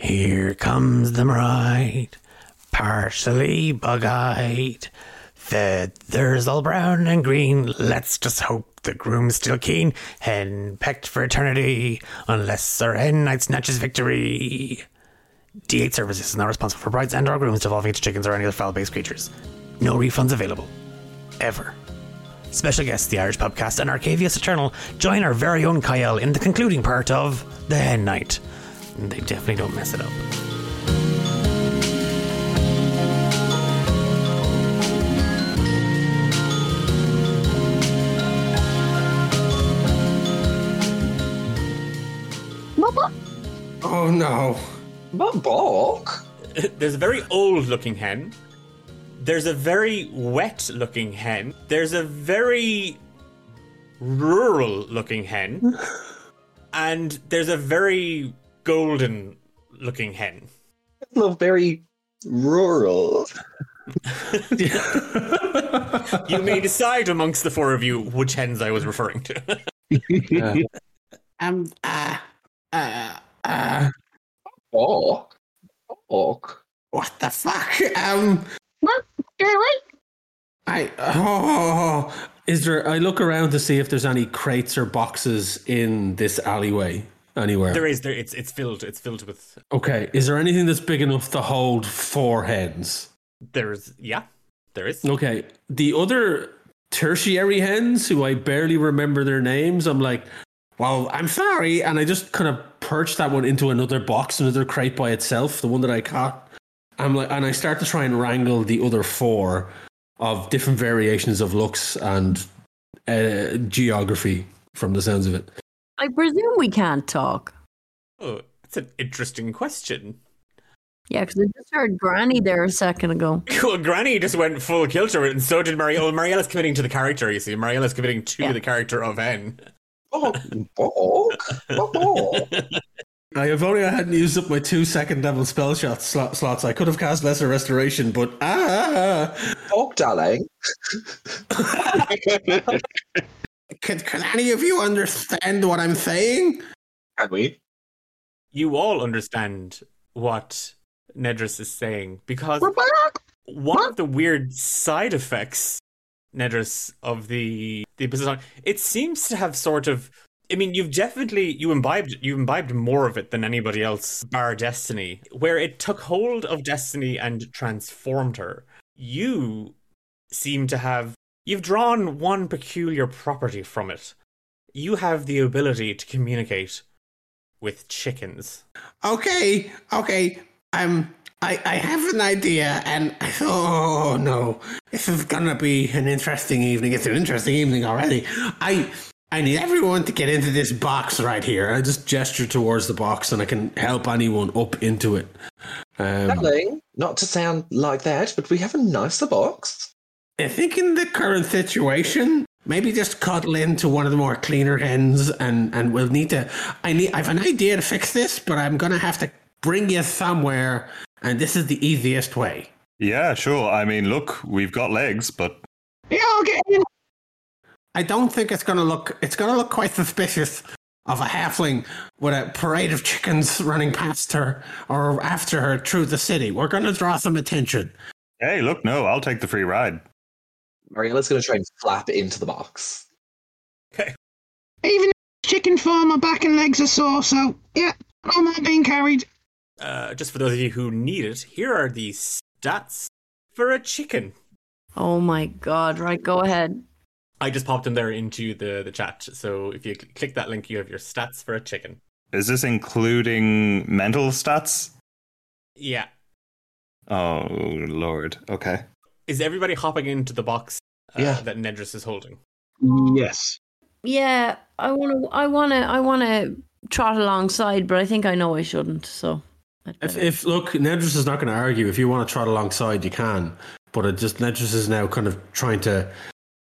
Here comes the bride, partially bug-eyed. Feathers all brown and green. Let's just hope the groom's still keen. Hen pecked for eternity, unless Sir Hen Knight snatches victory. D8 Services is not responsible for brides and or grooms devolving into chickens or any other foul-based creatures. No refunds available. Ever. Special guests, the Irish Pubcast and Arcavius Eternal, join our very own Kyle in the concluding part of The Hen Night. They definitely don't mess it up. Oh no. But Bok? There's a very old looking hen. There's a very wet looking hen. There's a very rural looking hen. and there's a very golden looking hen. Love very rural. You may decide amongst the four of you which hens I was referring to. Um. Uh. Uh. Uh. Bok? Bok? What the fuck? Um. What? Really? I. Oh. Is there? I look around to see if there's any crates or boxes in this alleyway anywhere. there is there it's it's filled it's filled with Okay. Is there anything that's big enough to hold four hens? there's yeah, there is. Okay. The other tertiary hens, who I barely remember their names, I'm like, well, I'm sorry. And I just kind of perch that one into another box, another crate by itself, the one that I caught. I'm like, and I start to try and wrangle the other four of different variations of looks and uh, geography from the sounds of it. I presume we can't talk. Oh, that's an interesting question. Yeah, because I just heard Granny there a second ago. Well, Granny just went full kilter, and so did Mariella. Well, Mariella's committing to the character. You see, Mariella's committing to Yeah. the character of Hen. Bok? Bok? Bok? I have only I hadn't used up my two second level spell shot slot, slots. I could have cast lesser restoration, but ah, Bok, darling. can, can any of you understand what I'm saying? Can we? You all understand what Nedris is saying because We're back. one of the weird side effects, Nedris, of the the Abyssal Song, it seems to have sort of. I mean, you've definitely you imbibed you imbibed more of it than anybody else, bar Destiny, where it took hold of Destiny and transformed her. You seem to have you've drawn one peculiar property from it. You have the ability to communicate with chickens. Okay, okay. I'm. I, I have an idea, and I oh no, this is gonna be an interesting evening. It's an interesting evening already. I I need everyone to get into this box right here. I just gesture towards the box, and I can help anyone up into it. Um, Darling, not to sound like that, but we have a nicer box. I think in the current situation, maybe just cuddle into one of the more cleaner hens, and and we'll need to. I need. I have an idea to fix this, but I'm gonna have to bring you somewhere, and this is the easiest way. Yeah, sure. I mean, look, we've got legs, but Yeah, okay. I don't think it's gonna look. It's gonna look quite suspicious of a halfling with a parade of chickens running past her or after her through the city. We're gonna draw some attention. hey, look, no, I'll take the free ride. Mariella's going to try and flap into the box. Okay. Even chicken farm, my back and legs are sore, so yeah, I'm not being carried. Uh, just for those of you who need it, here are the stats for a chicken. Oh my god, right, go ahead. I just popped them there into the, the chat. So if you cl- click that link, you have your stats for a chicken. Is this including mental stats? Yeah. Oh, Lord. Okay. Is everybody hopping into the box uh, Yeah. that Nedris is holding? Yes. Yeah, I wanna I wanna I wanna trot alongside, but I think I know I shouldn't, so If, if look, Nedris is not going to argue. If you want to trot alongside, you can. But it just Nedris is now kind of trying to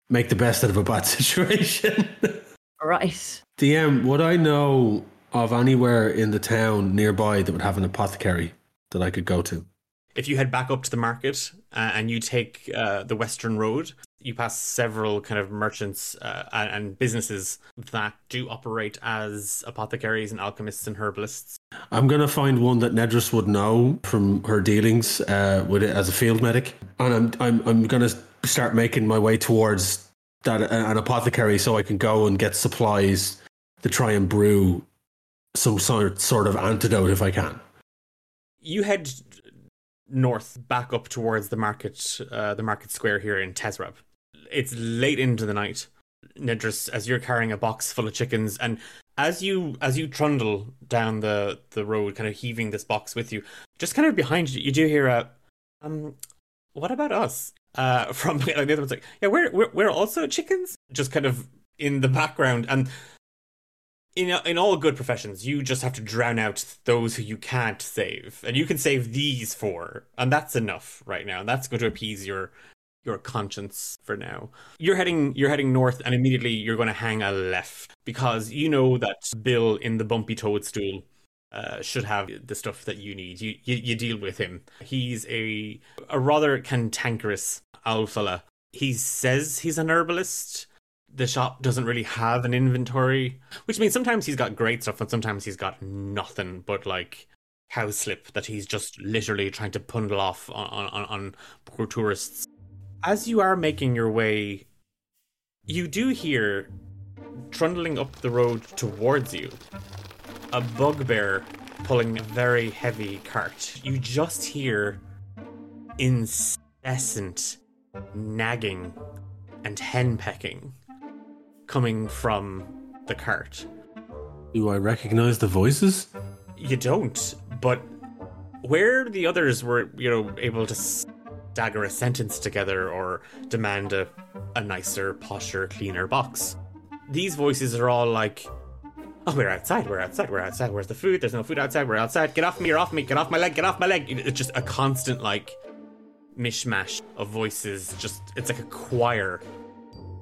make the best out of a bad situation. right. DM, would I know of anywhere in the town nearby that would have an apothecary that I could go to? If you head back up to the market uh, and you take uh, the western road, You pass several kind of merchants uh, and, and businesses that do operate as apothecaries and alchemists and herbalists. I'm gonna find one that Nedris would know from her dealings uh, with it as a field medic, and I'm I'm I'm gonna start making my way towards that uh, an apothecary so I can go and get supplies to try and brew some sort sort of antidote if I can. You head north, back up towards the market, uh, the market square here in Tezrab. It's late into the night. Nedris, as you're carrying a box full of chickens, and as you as you trundle down the the road, kind of heaving this box with you, just kind of behind you, you do hear a, um, what about us? Uh, from like the other one's like, yeah, we're we're we're also chickens, just kind of in the background, and in in all good professions, you just have to drown out those who you can't save, and you can save these four, and that's enough right now. And that's going to appease your your conscience for now. You're heading you're heading north, and immediately you're going to hang a left because you know that Bill in the bumpy toadstool. Uh, should have the stuff that you need. You, you you deal with him. He's a a rather cantankerous fella. He says he's an herbalist, the shop doesn't really have an inventory, which means sometimes he's got great stuff and sometimes he's got nothing but like house slip that he's just literally trying to bundle off on, on, on poor tourists. As you are making your way, you do hear trundling up the road towards you a bugbear pulling a very heavy cart. You just hear incessant nagging and henpecking coming from the cart. Do I recognize the voices? You don't, but where the others were, you know, able to stagger a sentence together or demand a, a nicer, posher, cleaner box, these voices are all like, Oh, we're outside, we're outside, we're outside, where's the food? There's no food outside, we're outside, get off me, you're off me, get off my leg, get off my leg. It's just a constant, like, mishmash of voices. Just, it's like a choir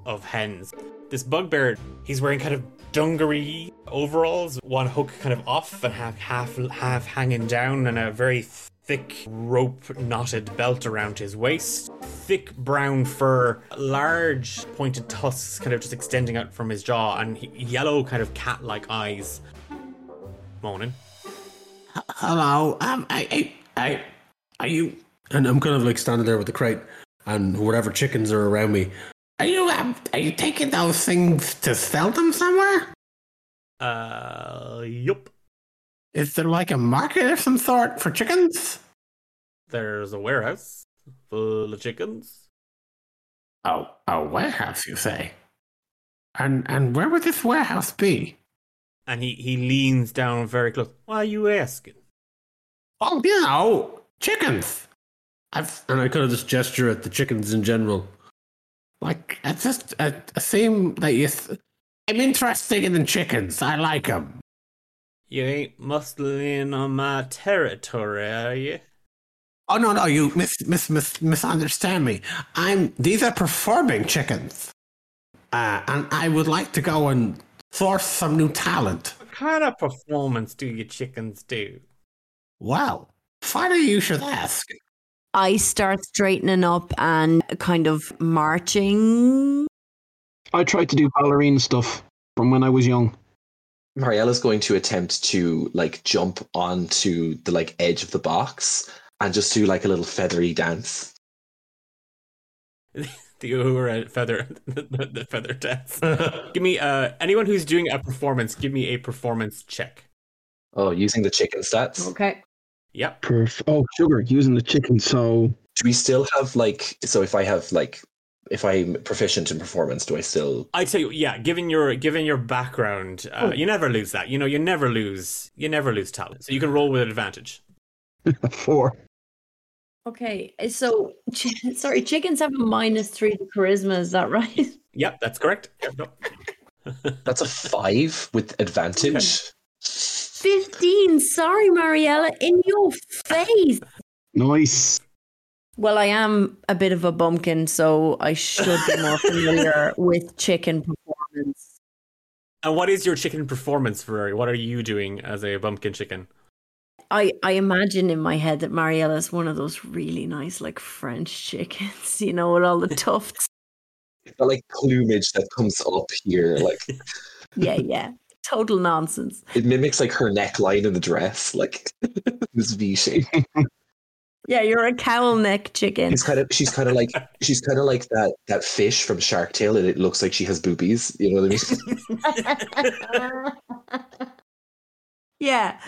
of hens. This bugbear, he's wearing kind of dungaree overalls, one hook kind of off and half half half hanging down, and a very thick rope knotted belt around his waist. Thick brown fur, large pointed tusks kind of just extending out from his jaw, and yellow kind of cat-like eyes. Morning. Hello, um, I, I, I, are you? And I'm kind of like standing there with the crate and whatever chickens are around me. Are you, um, are you taking those things to sell them somewhere? Uh, yup. Is there like a market of some sort for chickens? There's a warehouse full of chickens. Oh, a warehouse, you say? And and where would this warehouse be? And he, he leans down very close. Why are you asking? Oh, you oh, know, chickens. I've and I kind of just gesture at the chickens in general. Like, I just I, I seem that you. Th- I'm interested in the chickens. I like them. You ain't muscling on my territory, are you? Oh no, no, you mis mis mis misunderstand me. I'm these are performing chickens, uh, and I would like to go and source some new talent. What kind of performance do your chickens do? Well, funny you should ask. I start straightening up and kind of marching. I tried to do ballerina stuff from when I was young. Mariella's going to attempt to like jump onto the like edge of the box and just do like a little feathery dance. the Uhura feather, the, the feather dance. give me uh anyone who's doing a performance. Give me a performance check. Oh, using the chicken stats. Okay. Yep. Perf- oh, sugar, using the chicken. So Do we still have like so if I have like if I'm proficient in performance, do I still I'd say yeah. Given your given your background, uh, you never lose that. You know, you never lose. You never lose talent. So you can roll with advantage. four. Okay. So, chi- sorry, chickens have a minus three to charisma. Is that right? Yep, that's correct. That's a five with advantage. 15. Sorry, Mariella. In your face. Nice. Well, I am a bit of a bumpkin, so I should be more familiar with chicken performance. And what is your chicken performance, Verere? What are you doing as a bumpkin chicken? I, I imagine in my head that Mariella is one of those really nice, like French chickens, you know, with all the tufts. It's like plumage that comes up here. Like Yeah, yeah. Total nonsense. it mimics like her neckline in the dress, like this V shape. Yeah, you're a cowl neck chicken. She's kind of she's kind of like she's kind of like that that fish from Shark Tale, and it looks like she has boobies. You know what I mean? yeah.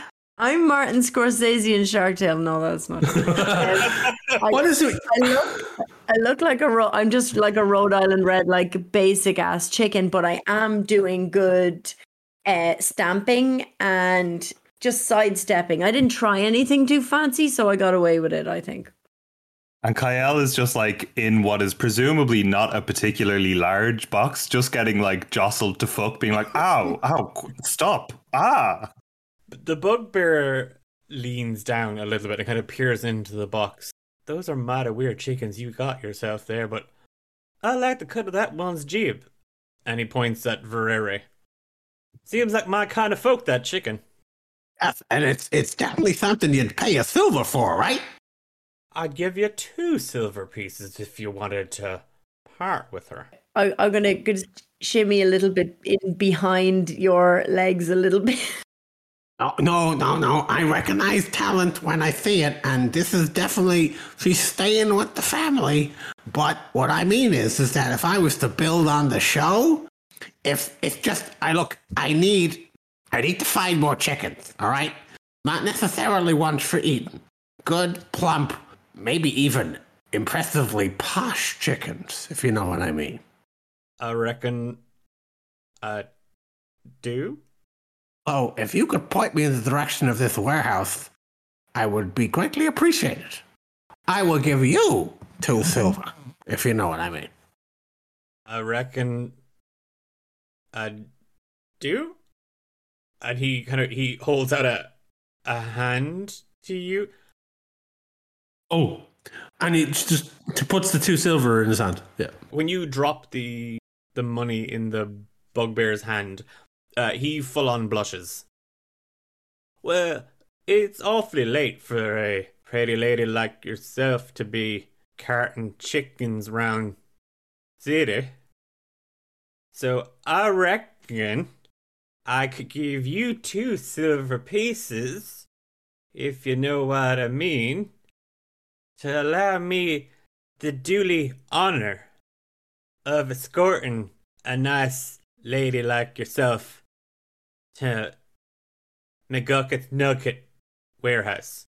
I'm Martin Scorsese in Shark Tale. No, that's not true. Um, what is it? I look, I look like a Ro- I'm just like a Rhode Island red, like basic ass chicken, but I am doing good uh, stamping and just sidestepping. I didn't try anything too fancy, so I got away with it. I think. And Kyle is just like in what is presumably not a particularly large box, just getting like jostled to fuck, being like, ow, ow, stop, ah. The bugbear leans down a little bit and kind of peers into the box. Those are mad weird chickens you got yourself there, but I like the cut of that one's jib. And he points at Verere. Seems like my kind of folk, that chicken. Yes, and it's it's definitely something you'd pay a silver for, right? I'd give you two silver pieces if you wanted to part with her. I, I'm gonna just shimmy a little bit in behind your legs a little bit. No, no, no, no. I recognize talent when I see it, and this is definitely she's staying with the family. But what I mean is, is that if I was to build on the show, if it's just I look, I need, I need to find more chickens. All right, not necessarily ones for eating. Good, plump, maybe even impressively posh chickens, if you know what I mean. I reckon I do. Oh, if you could point me in the direction of this warehouse, I would be greatly appreciated. I will give you two silver, if you know what I mean. I reckon I do. And he kind of he holds out a a hand to you. Oh, and he just puts the two silver in his hand. Yeah. When you drop the the money in the bugbear's hand, uh, he full on blushes. Well, it's awfully late for a pretty lady like yourself to be carting chickens round city. So I reckon I could give you two silver pieces, if you know what I mean, to allow me the duly honor of escorting a nice lady like yourself to McGucket Nugget warehouse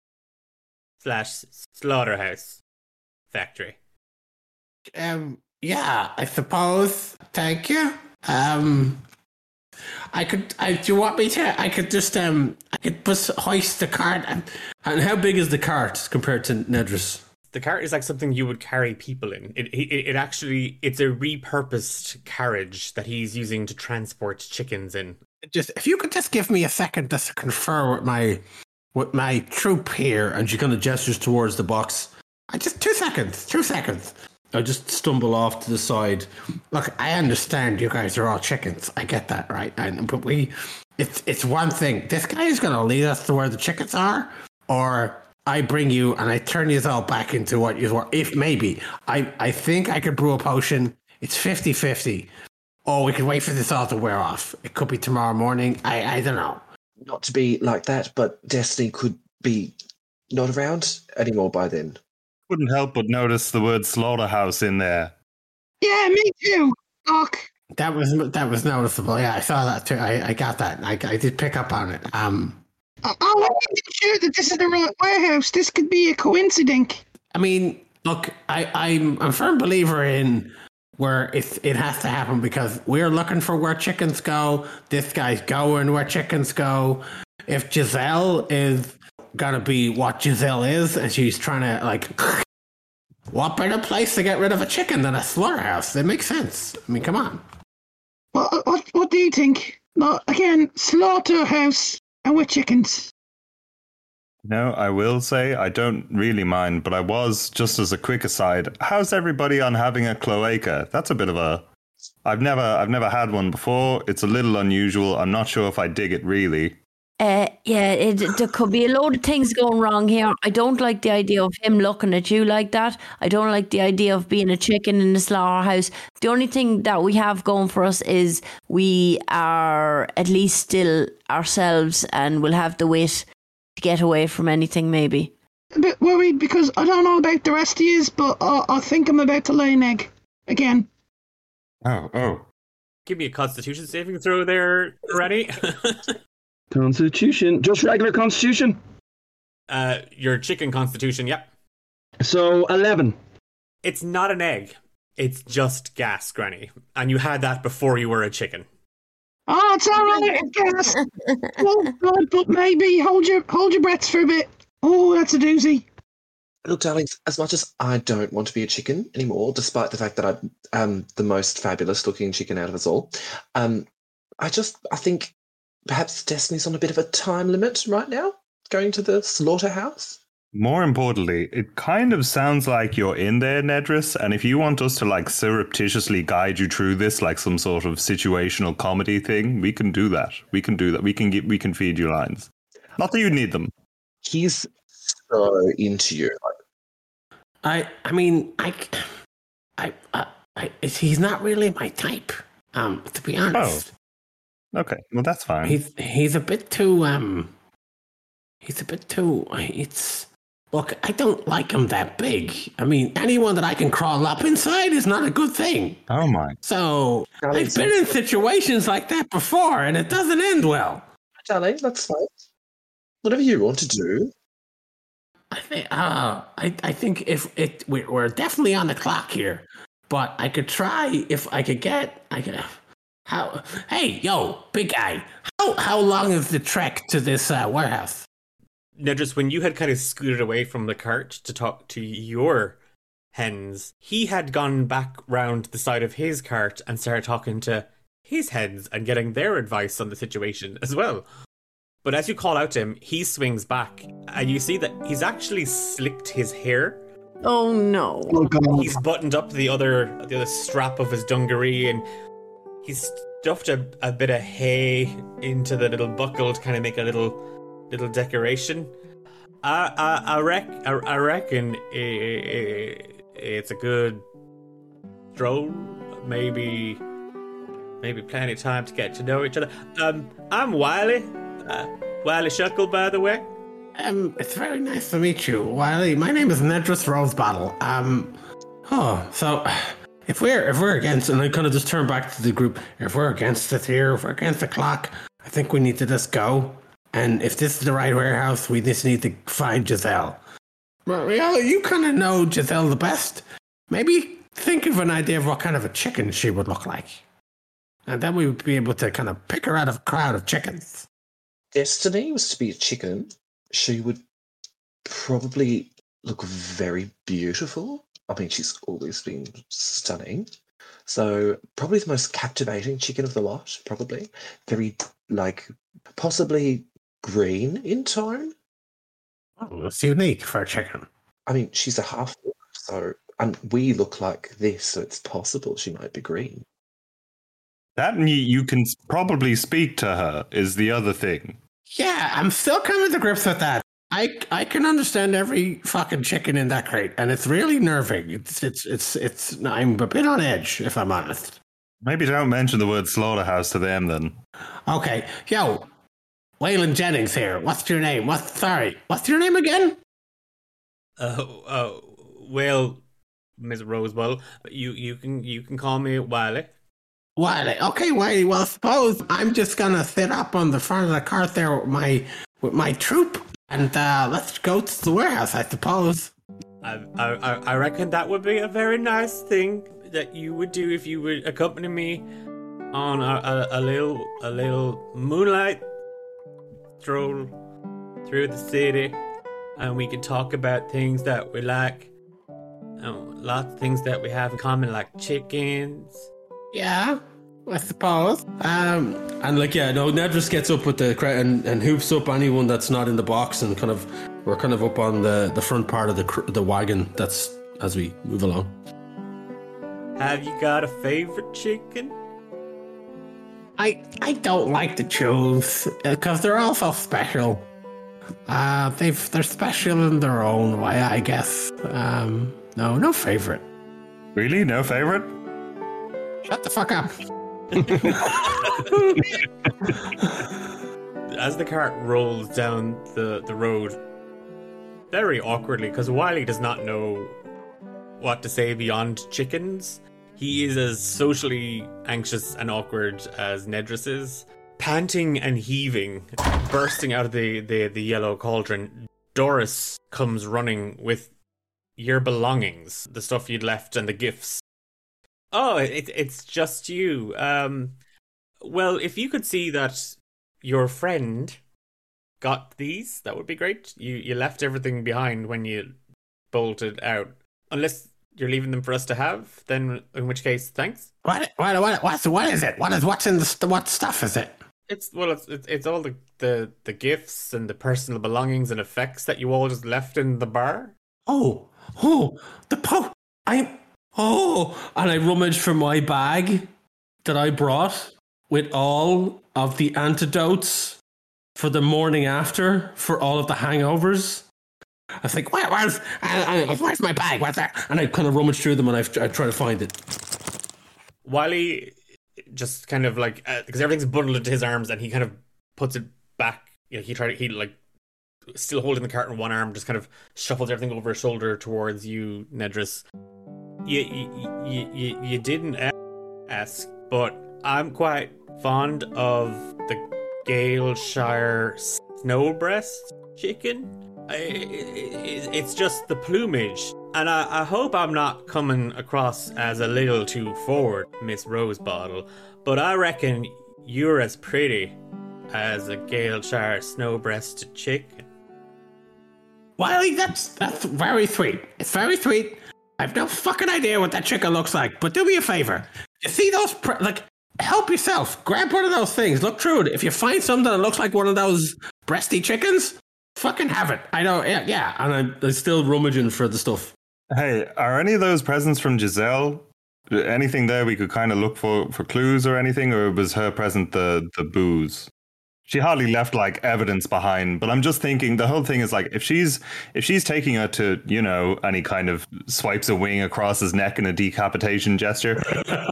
slash slaughterhouse factory. Um, yeah, I suppose. Thank you. Um, I could. I, do you want me to? I could just. Um, I could just hoist the cart. And, And how big is the cart compared to Nedris? The cart is like something you would carry people in. It, it it actually it's a repurposed carriage that he's using to transport chickens in. just if you could just give me a second just to confer with my with my troop here, And she kind of gestures towards the box. I just two seconds, two seconds. I just stumble off to the side. Look, I understand you guys are all chickens. I get that, right? I, but we, it's it's one thing. This guy is going to lead us to where the chickens are, or I bring you and I turn you all back into what you were. If maybe I, I think I could brew a potion. It's 50-50. Or we could wait for this all to wear off. It could be tomorrow morning. I I don't know. Not to be like that, but Destiny could be not around anymore by then. Couldn't help but notice the word slaughterhouse in there. Yeah, me too. Doc. That was that was noticeable. Yeah, I saw that too. I, I got that. I, I did pick up on it. Um, I, I want to make sure that this is the right warehouse. This could be a coincidence. I mean, look, I, I'm I'm a firm believer in where it's it has to happen because we're looking for where chickens go. This guy's going where chickens go. If Giselle is gonna be what Giselle is, and she's trying to like, what better place to get rid of a chicken than a slaughterhouse? It makes sense. I mean, come on. What, what, what do you think? No, again, slaughterhouse and with chickens. No, I will say I don't really mind, but I was just as a quick aside. How's everybody on having a cloaca? That's a bit of a. I've never, I've never had one before. It's a little unusual. I'm not sure if I dig it really. Uh, yeah, it, there could be a load of things going wrong here. I don't like the idea of him looking at you like that. I don't like the idea of being a chicken in the slaughterhouse. The only thing that we have going for us is we are at least still ourselves and we'll have the wit to get away from anything, maybe. A bit worried because I don't know about the rest of you, but I, I think I'm about to lay an egg again. Oh, oh. Give me a Constitution saving throw there, ready? Constitution, just regular Constitution. uh, your chicken Constitution, yep. So eleven. It's not an egg. It's just gas, Granny. And you had that before you were a chicken. Oh, it's all right, I guess. oh God, but maybe hold your hold your breaths for a bit. Oh, that's a doozy. Look, darlings, as much as I don't want to be a chicken anymore, despite the fact that I'm um, the most fabulous looking chicken out of us all, um, I just I think perhaps Destiny's on a bit of a time limit right now, going to the slaughterhouse. More importantly, it kind of sounds like you're in there, Nedris, and if you want us to like surreptitiously guide you through this like some sort of situational comedy thing, we can do that. We can do that. We can get we can feed you lines. Not that you need them. He's so into you. I I mean I I, I, I he's not really my type. Um, to be honest, Okay, well that's fine. he's he's a bit too um. He's a bit too. It's look. I don't like him that big. I mean, anyone that I can crawl up inside is not a good thing. oh my. So Darling, I've been in situations like that before, and it doesn't end well. Darling, that's fine. Whatever you want to do. I think. Uh, I I think if it we- we're definitely on the clock here, but I could try if I could get. I could. How? Hey, yo, big guy. How how long is the trek to this uh, warehouse? Nedris, when you had kind of scooted away from the cart to talk to your hens, he had gone back round the side of his cart and started talking to his hens and getting their advice on the situation as well. But as you call out to him, he swings back and you see that he's actually slicked his hair. Oh no. Oh god. He's buttoned up the other the other strap of his dungaree and he's stuffed a, a bit of hay into the little buckle to kind of make a little little decoration. I I, I, rec, I, I reckon i i it's a good stroll. Maybe maybe plenty of time to get to know each other. Um, I'm Wiley. Uh, Wiley Shuckle, by the way. Um, it's very nice to meet you, Wiley. My name is Nedris Rosebottle. Um, oh, so if we're if we're against, and I kind of just turn back to the group. If we're against it here, if we're against the clock, I think we need to just go. And if this is the right warehouse, we just need to find Giselle. Well, you kind of know Giselle the best. Maybe think of an idea of what kind of a chicken she would look like, and then we would be able to kind of pick her out of a crowd of chickens. Destiny was to be a chicken, she would probably look very beautiful. I mean, she's always been stunning. So, probably the most captivating chicken of the lot, probably. Very, like, possibly green in tone. Oh, it's unique for a chicken. I mean, she's a half so, and we look like this, so it's possible she might be green. That and you, you can probably speak to her is the other thing. Yeah, I'm still coming to grips with that. I I can understand every fucking chicken in that crate, and it's really nerving. It's it's it's it's. I'm a bit on edge, if I'm honest. Maybe don't mention the word slaughterhouse to them then. Okay, yo, Waylon Jennings here. What's your name? What's sorry? What's your name again? Oh, oh, well, Miss Rosebud, you you can you can call me Wiley. Wiley. Okay, Wiley. Well, suppose I'm just gonna sit up on the front of the cart there with my with my troop, and uh, let's go to the warehouse. I suppose. I, I I- reckon that would be a very nice thing that you would do if you would accompany me on a, a, a little a little moonlight stroll through the city, and we could talk about things that we like, and lots of things that we have in common, like chickens. Yeah, I suppose. Um, and like yeah, no, Ned just gets up with the crowd and, and hoops up anyone that's not in the box, and kind of we're kind of up on the, the front part of the cr- the wagon. That's as we move along. Have you got a favorite chicken? I I don't like to choose because they're all so special. Uh, they've they're special in their own way, I guess. Um, no, no favorite. Really? No favorite? Shut the fuck up. As the cart rolls down the, the road, very awkwardly, because Wiley does not know what to say beyond chickens. He is as socially anxious and awkward as Nedris is. Panting and heaving, bursting out of the, the, the yellow cauldron, Doris comes running with your belongings, the stuff you'd left and the gifts. Oh, it, it's just you. Um, well, if you could see that your friend got these, that would be great. You you left everything behind when you bolted out. Unless you're leaving them for us to have, then in which case, thanks. What what what what's what is it? What is what's in the st- what stuff is it? It's well, it's it's, it's all the, the the gifts and the personal belongings and effects that you all just left in the bar. Oh oh the po I Oh, and I rummaged for my bag that I brought with all of the antidotes for the morning after for all of the hangovers. I think, Where, where's, uh, uh, where's my bag? What's that? And I kind of rummaged through them and I've, I try to find it. Wiley just kind of like uh, because everything's bundled into his arms and he kind of puts it back. You know, he tried he like still holding the cart in one arm, just kind of shuffles everything over his shoulder towards you, Nedris. You you you, you, didn't ask, but I'm quite fond of the Galeshire snowbreast chicken. It's just the plumage, and I, I hope I'm not coming across as a little too forward, Miss Rosebottle. But I reckon you're as pretty as a Galeshire snowbreasted chicken. Wiley, that's that's very sweet. It's very sweet. I've no fucking idea what that chicken looks like, but do me a favor. You see those like help yourself. Grab one of those things. Look through it. If you find something that looks like one of those breasty chickens, fucking have it. I know. Yeah, yeah. And I'm, I'm still rummaging for the stuff. Hey, are any of those presents from Giselle? Anything there we could kind of look for for clues or anything, or was her present the the booze? She hardly left like evidence behind, but I'm just thinking the whole thing is like if she's if she's taking her to you know and he kind of swipes a wing across his neck in a decapitation gesture,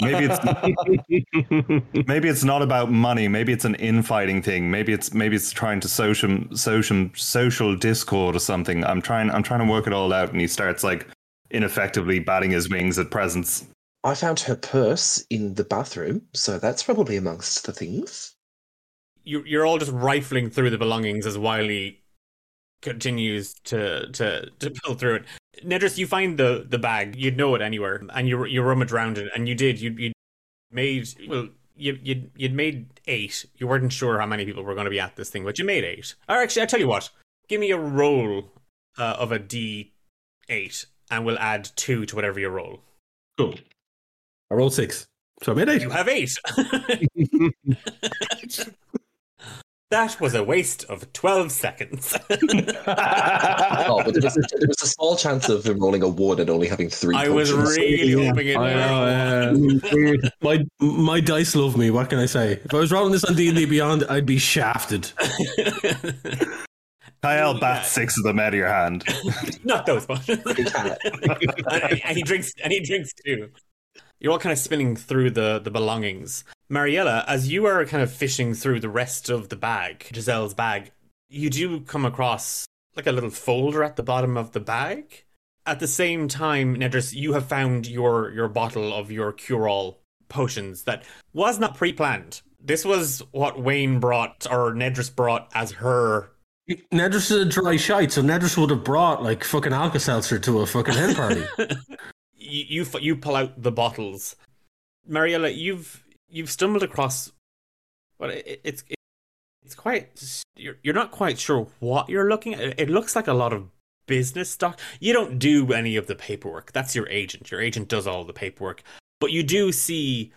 maybe it's maybe it's not about money. Maybe it's an infighting thing. Maybe it's maybe it's trying to social social social discord or something. I'm trying I'm trying to work it all out, and he starts like ineffectively batting his wings at presents. I found her purse in the bathroom, so that's probably amongst the things. You you're all just rifling through the belongings as Wiley continues to to to pull through it. Nedris, you find the the bag. You'd know it anywhere, and you you rummage around it, and you did. You you made well. You you you'd made eight. You weren't sure how many people were going to be at this thing, but you made eight. Or actually, I tell you what. Give me a roll uh, of a d eight, and we'll add two to whatever you roll. Cool. I rolled six. So I made eight. You have eight. that was a waste of twelve seconds. Oh, but there was, a, there was a small chance of him rolling a one and only having three. I was potions. really hoping it. I know, yeah. my my dice love me. What can I say? If I was rolling this on D and D Beyond, I'd be shafted. Kyle bats six of them out of your hand. Not those ones. And, and he drinks. And he drinks too. You're all kind of spinning through the the belongings. Mariella, as you are kind of fishing through the rest of the bag, Giselle's bag, you do come across like a little folder at the bottom of the bag. At the same time, Nedris, you have found your your bottle of your cure-all potions that was not pre-planned. This was what Wayne brought or Nedris brought as her Nedris is a dry shite, so Nedris would have brought like fucking Alka Seltzer to a fucking hen party. you, you you pull out the bottles. Mariella, you've you've stumbled across. Well, it, it's it, it's quite. You're you're not quite sure what you're looking at. It looks like a lot of business stuff. You don't do any of the paperwork. That's your agent. Your agent does all the paperwork. But you do see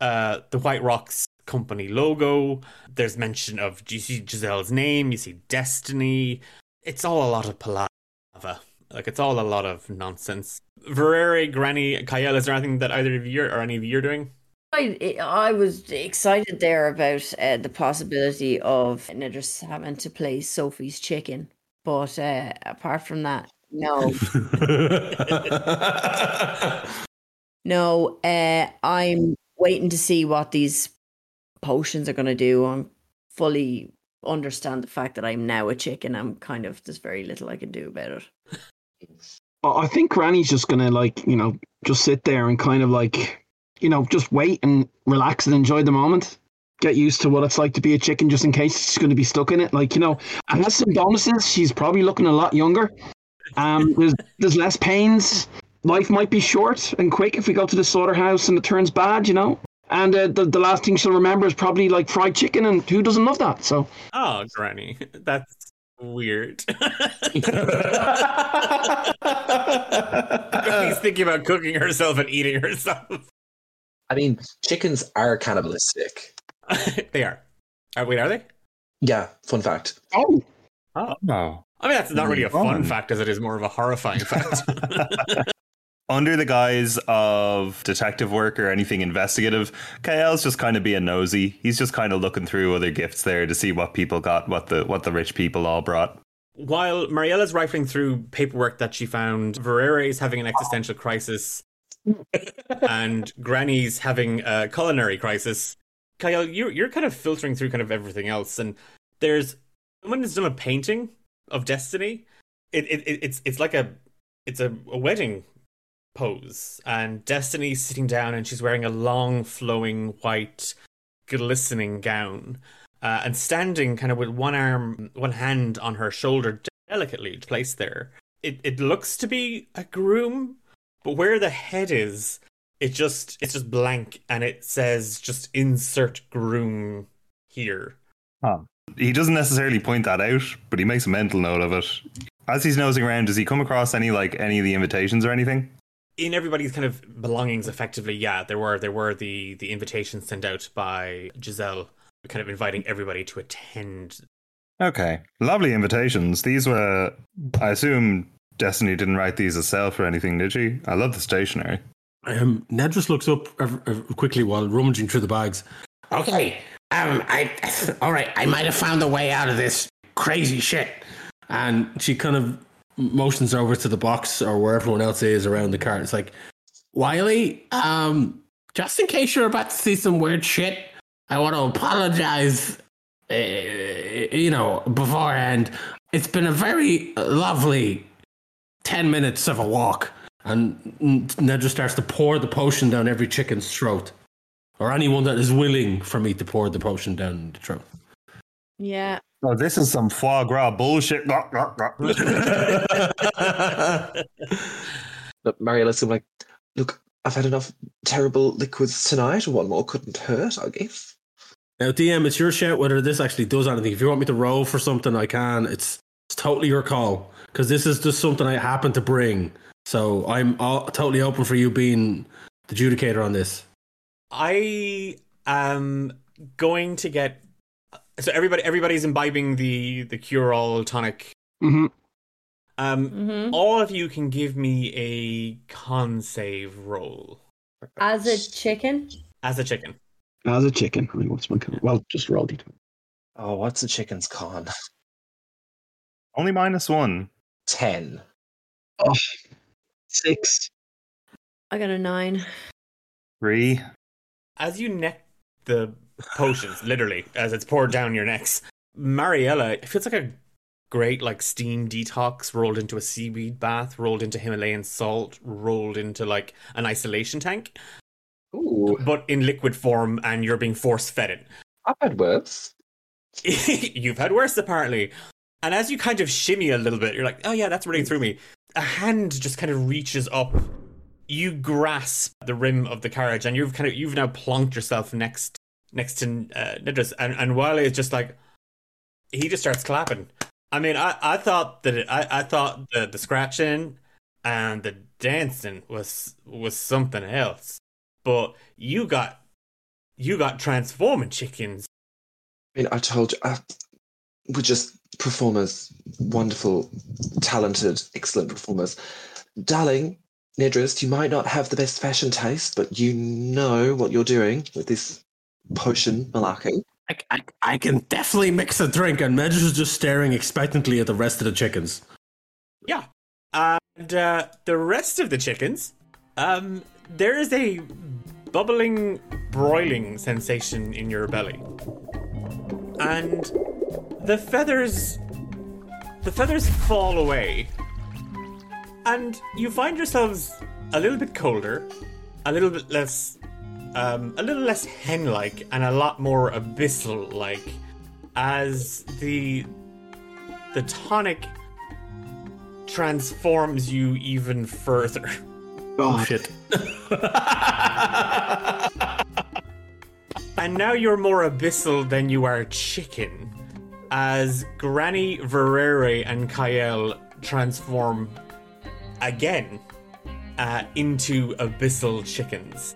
uh, the White Rocks company logo. There's mention of you see Giselle's name. You see Destiny. It's all a lot of palaver. Like it's all a lot of nonsense. Verere, Granny, Kyle, is there anything that either of you or any of you are doing? I, I was excited there about uh, the possibility of Nedris having to play Sophie's chicken, but uh, apart from that, no, no. Uh, I'm waiting to see what these potions are going to do. I'm fully understand the fact that I'm now a chicken. I'm kind of there's very little I can do about it. I I think Granny's just gonna like you know just sit there and kind of like you know just wait and relax and enjoy the moment. Get used to what it's like to be a chicken, just in case she's going to be stuck in it. Like you know, and has some bonuses. She's probably looking a lot younger. Um, there's there's less pains. Life might be short and quick if we go to the slaughterhouse and it turns bad, you know. And uh, the the last thing she'll remember is probably like fried chicken, and who doesn't love that? So Oh, Granny, that's weird. Granny's thinking about cooking herself and eating herself. I mean, chickens are cannibalistic. they are. Uh, wait, are they? Yeah, fun fact. oh, Oh. Oh. I mean, that's not really a fun Fun. fact as it is more of a horrifying fact. Under the guise of detective work or anything investigative, Kael's just kind of being nosy. He's just kind of looking through other gifts there to see what people got, what the what the rich people all brought. While Mariella's rifling through paperwork that she found, Verere is having an existential crisis, and Granny's having a culinary crisis. Kyle, you're you're kind of filtering through kind of everything else, and there's someone has done a painting of Destiny. It, it, it it's it's like a it's a, a wedding pose, and Destiny's sitting down, and she's wearing a long, flowing white, glistening gown uh, and standing kind of with one arm, one hand on her shoulder, delicately placed there. It it looks to be a groom, but where the head is, it just it's just blank, and it says just insert groom here. He doesn't necessarily point that out, but he makes a mental note of it. As he's nosing around, does he come across any like any of the invitations or anything? In everybody's kind of belongings, effectively, yeah, there were there were the the invitations sent out by Giselle, kind of inviting everybody to attend Okay, lovely invitations. These were, I assume, Destiny didn't write these herself or anything, did she? I love the stationery. Um, Ned just looks up quickly while rummaging through the bags. Okay. Um, I. All right. I might have found a way out of this crazy shit. And she kind of motions over to the box or where everyone else is around the cart. It's like, Wiley, um, just in case you're about to see some weird shit, I want to apologize. Uh, you know, beforehand. It's been a very lovely ten minutes of a walk. and Ned just starts to pour the potion down every chicken's throat. Or anyone that is willing for me to pour the potion down the throat. Yeah, Oh, this is some foie gras bullshit. But Mariella's like, look, I've had enough terrible liquids tonight. One more couldn't hurt, I guess. Now, DM, it's your shout whether this actually does anything. If you want me to roll for something, I can. It's it's totally your call because this is just something I happen to bring. So I'm all, totally open for you being the adjudicator on this. I am going to get so everybody everybody's imbibing the the cure all tonic. hmm Um hmm all of you can give me a con save roll as a chicken. as a chicken. as a chicken. I mean, what's my con- well, just roll it. Oh, what's a chicken's con? Only minus one. Ten. Oh, six. I got a nine. Three. As you neck the potions, literally, as it's poured down your necks, Mariella, it feels like a great like steam detox rolled into a seaweed bath, rolled into Himalayan salt, rolled into like an isolation tank, Ooh, but in liquid form, and you're being force fed it. I've had worse. You've had worse, apparently. And as you kind of shimmy a little bit, you're like, oh yeah, that's running through me. A hand just kind of reaches up. You grasp the rim of the carriage, and you've kind of you've now plonked yourself next next to uh, Nedris, and and Wiley is just like he just starts clapping. I mean, I, I thought that it, I I thought the the scratching and the dancing was was something else, but you got you got transforming chickens. I mean, I told you, uh, we're just performers, wonderful, talented, excellent performers. Darling, Nedris, you might not have the best fashion taste, but you know what you're doing with this potion malarkey. I, I, I can definitely mix a drink, and Medjus is just staring expectantly at the rest of the chickens. Yeah. And uh, the rest of the chickens, um, there is a bubbling, broiling sensation in your belly. And the feathers the feathers fall away. And you find yourselves a little bit colder, a little bit less um, a little less hen-like and a lot more abyssal-like as the the tonic transforms you even further. Oh Shit. And now you're more abyssal than you are chicken, as Granny, Verere, and Kael transform again uh, into abyssal chickens.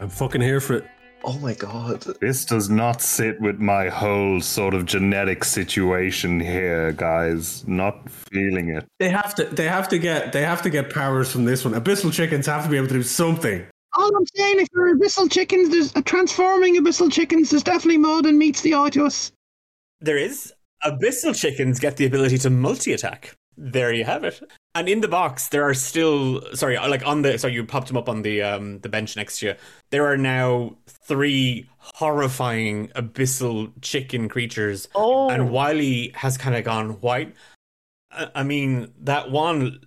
I'm fucking here for it. Oh my god. This does not sit with my whole sort of genetic situation here, guys. Not feeling it. They have to. They have to get. They have to get powers from this one. Abyssal chickens have to be able to do something. All I'm saying, if you're abyssal chickens, there's a transforming abyssal chickens. There's definitely more than meets the eye to us. There is abyssal chickens get the ability to multi-attack. There you have it. And in the box, there are still sorry, like on the sorry, you popped them up on the um the bench next to you. There are now three horrifying abyssal chicken creatures, Oh, and Wiley has kind of gone white. I I mean, that one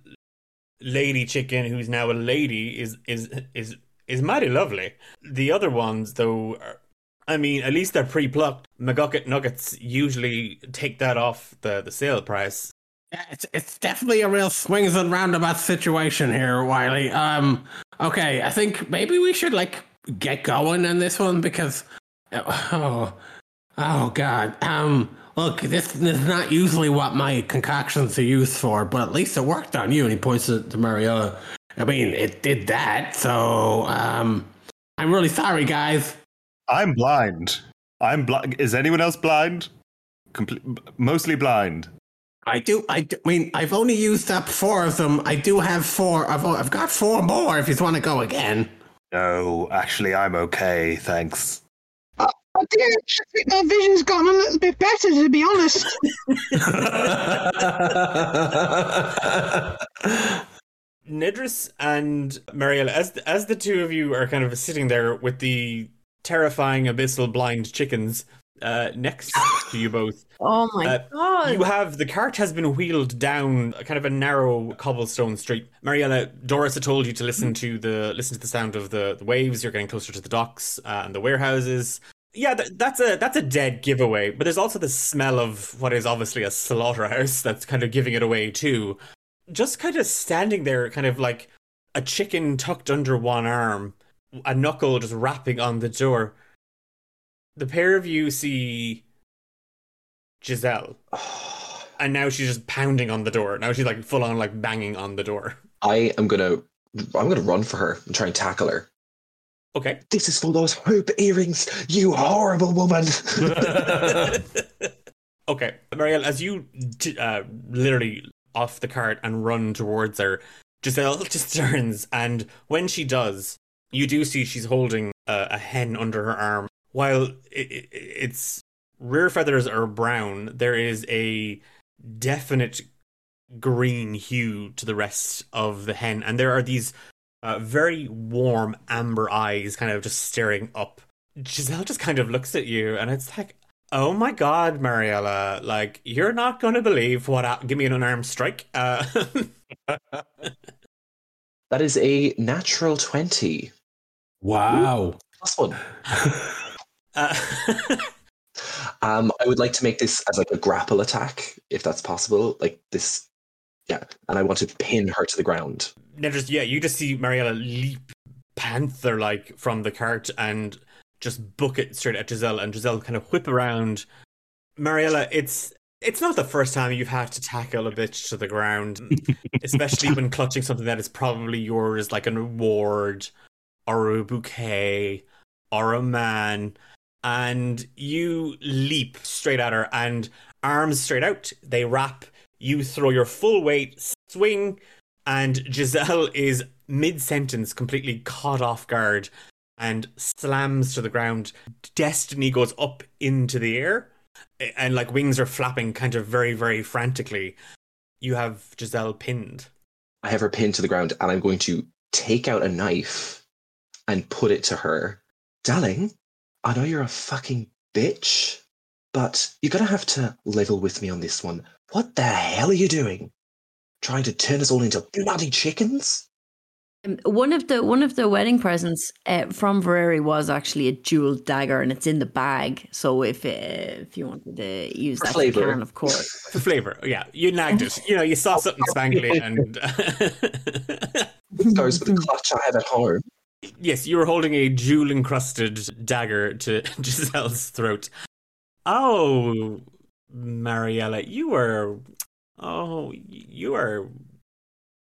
lady chicken who's now a lady is is is is mighty lovely. The other ones, though, are, I mean, at least they're pre-plucked. McGucket nuggets usually take that off the the sale price. Yeah, it's it's definitely a real swings and roundabouts situation here, Wiley. Um, okay, I think maybe we should like get going on this one because, oh, oh God. Um, look, this is not usually what my concoctions are used for, but at least it worked on you. And he points to, to Mariella. I mean, it did that. So, um, I'm really sorry, guys. I'm blind. I'm blind. Is anyone else blind? Comple- mostly blind. I do. I, do- I mean, I've only used up four of them. I do have four. I've oh, I've got four more. If you want to go again. No, actually, I'm okay. Thanks. Oh, oh dear, I think my vision's gotten a little bit better, to be honest. Nedris and Mariella, as as the two of you are kind of sitting there with the terrifying abyssal blind chickens uh, next to you both, oh my Uh, god. you have the cart has been wheeled down a kind of a narrow cobblestone street. Mariella, Doris had told you to listen to the listen to the sound of the, the waves. You're getting closer to the docks uh, and the warehouses. Yeah, th- that's a that's a dead giveaway. But there's also the smell of what is obviously a slaughterhouse that's kind of giving it away too. Just kind of standing there, kind of like a chicken tucked under one arm, a knuckle just rapping on the door. The pair of you see Giselle and now she's just pounding on the door. Now she's like full on like banging on the door. I am gonna I'm gonna run for her and try and tackle her. Okay. This is for those hoop earrings, you horrible woman. okay, Mariella, as you uh, literally off the cart and run towards her, Giselle just turns, and when she does, you do see she's holding a, a hen under her arm. While it, it, its rear feathers are brown, there is a definite green hue to the rest of the hen, and there are these uh, very warm amber eyes kind of just staring up. Giselle just kind of looks at you, and it's like, oh my god, Mariella, like, you're not going to believe what. I- Give me an unarmed strike. Uh, that is a natural twenty. Wow. Plus one. uh, Um, I would like to make this as like a grapple attack, if that's possible. Like this, yeah. And I want to pin her to the ground. Nedris, yeah, you just see Mariella leap panther like from the cart and just book it straight at Giselle, and Giselle kind of whip around. Mariella, it's it's not the first time you've had to tackle a bitch to the ground, especially when clutching something that is probably yours, like an award or a bouquet or a man, and you leap straight at her and arms straight out. They wrap. You throw your full weight, swing, and Giselle is mid sentence, completely caught off guard, and slams to the ground. Destiny goes up into the air, and like wings are flapping, kind of very, very frantically. You have Giselle pinned. I have her pinned to the ground and I'm going to take out a knife and put it to her. Darling, I know you're a fucking bitch, but you're going to have to level with me on this one. What the hell are you doing? Trying to turn us all into bloody chickens? Um, One of the one of the wedding presents uh, from Verere was actually a jeweled dagger, and it's in the bag. So if uh, if you wanted to use For that, flavour. you can, of course. For flavor, yeah, you nagged it. You know, you saw something spangly, and Goes with the clutch I have at home. Yes, you were holding a jewel encrusted dagger to Giselle's throat. Oh, Mariella, you were. Oh, you are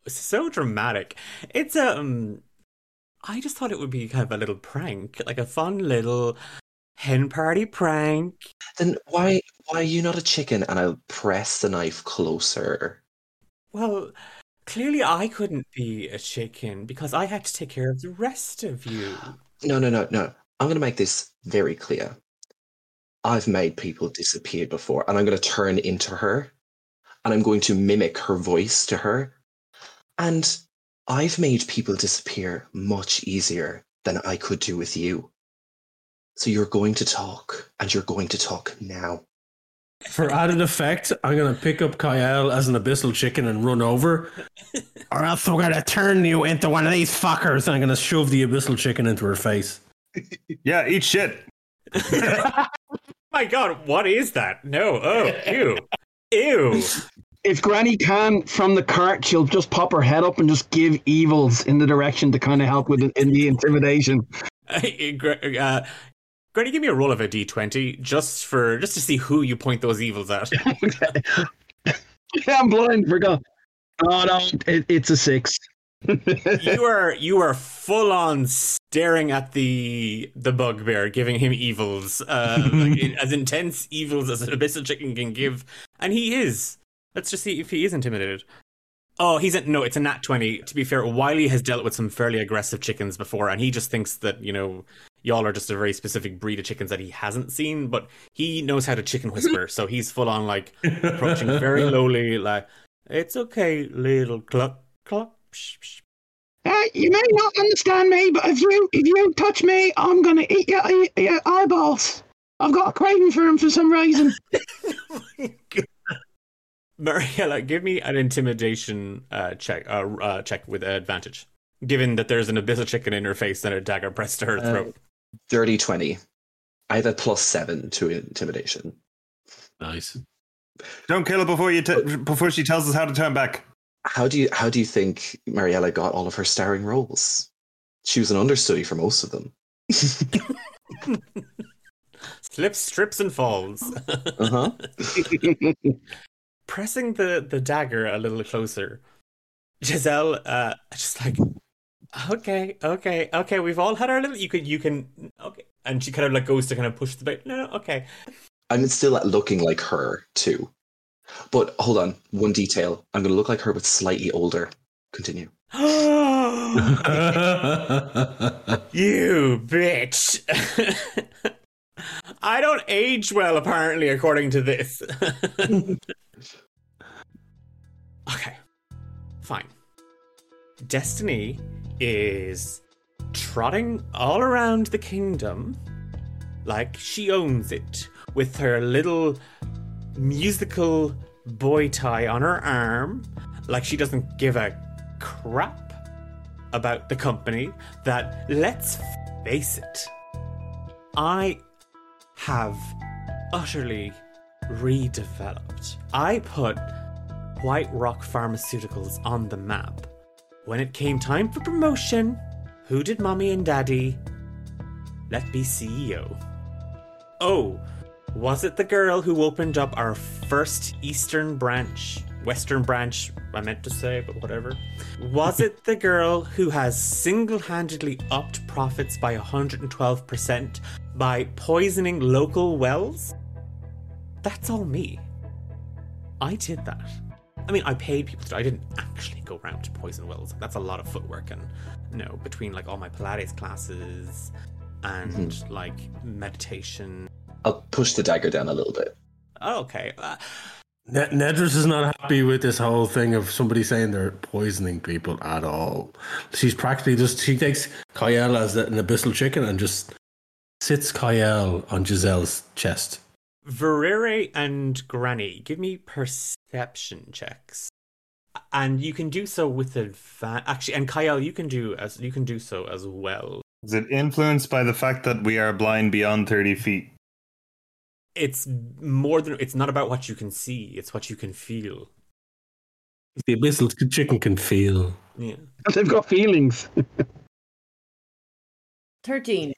so dramatic. It's um. I just thought it would be kind of a little prank, like a fun little hen party prank. Then why why are you not a chicken? And I'll press the knife closer. Well, clearly I couldn't be a chicken because I had to take care of the rest of you. No, no, no, no. I'm going to make this very clear. I've made people disappear before, and I'm going to turn into her, and I'm going to mimic her voice to her. And I've made people disappear much easier than I could do with you. So you're going to talk, and you're going to talk now. For added effect, I'm gonna pick up Kyle as an abyssal chicken and run over, or else we're gonna turn you into one of these fuckers, and I'm gonna shove the abyssal chicken into her face. Yeah, eat shit. My God, what is that? No, oh, ew, ew. If Granny can from the cart, she'll just pop her head up and just give evils in the direction to kind of help with it in the intimidation. uh, Granny, give me a roll of a d20 just for just to see who you point those evils at. I'm blind, forgot. Oh no, it, it's a six. you are you are full on staring at the the bugbear, giving him evils, uh, like, as intense evils as an abyssal chicken can give, and he is. Let's just see if he is intimidated. Oh, he's a, no, it's a nat twenty. To be fair, Wiley has dealt with some fairly aggressive chickens before, and he just thinks that you know y'all are just a very specific breed of chickens that he hasn't seen, but he knows how to chicken whisper, so he's full on like approaching very lowly, like it's okay, little cluck cluck. Psh, psh. Uh, you may not understand me, but if you if you touch me, I'm gonna eat your, eat your eyeballs. I've got a craving for them for some reason. Mariella, give me an intimidation uh, check. Uh, uh, check with advantage, given that there's an abyssal chicken in her face and a dagger pressed to her Uh, throat. Dirty 20. I have a plus seven to intimidation. Nice. Don't kill her before you t- before she tells us how to turn back. How do you how do you think Mariella got all of her starring roles? She was an understudy for most of them. Slips, strips, and falls. Uh-huh. Pressing the the dagger a little closer, Giselle, uh, just like, okay, okay, okay. We've all had our little. You can, you can, okay. And she kind of like goes to kind of push the bait. No, no, okay. I'm still looking like her too. But hold on, one detail. I'm gonna look like her but slightly older. Continue. you bitch. I don't age well, apparently, according to this. okay, fine. Destiny is trotting all around the kingdom like she owns it with her little musical boy tie on her arm, like she doesn't give a crap about the company that, let's face it, I have utterly redeveloped. I put White Rock Pharmaceuticals on the map. When it came time for promotion, who did mommy and daddy? Let be CEO. Oh, was it the girl who opened up our first eastern branch? Western branch, I meant to say, but whatever. Was it the girl who has single handedly upped profits by 112% by poisoning local wells? That's all me. I did that. I mean, I paid people to do. I didn't actually go round to Poison Wells. That's a lot of footwork, and you know, between like all my Pilates classes and like meditation. I'll push the dagger down a little bit. Oh, okay. Uh, Ne- Nedris is not happy with this whole thing of somebody saying they're poisoning people at all. She's practically just she takes Kyle as an abyssal chicken and just sits Kyle on Giselle's chest. Verere and Granny, give me perception checks, and you can do so with advantage. Actually, and Kyle, you can do as you can do so as well. Is it influenced by the fact that we are blind beyond 30 feet? It's more than it's not about what you can see; it's what you can feel. The abyssal chicken can feel. Yeah. They've got feelings. 13.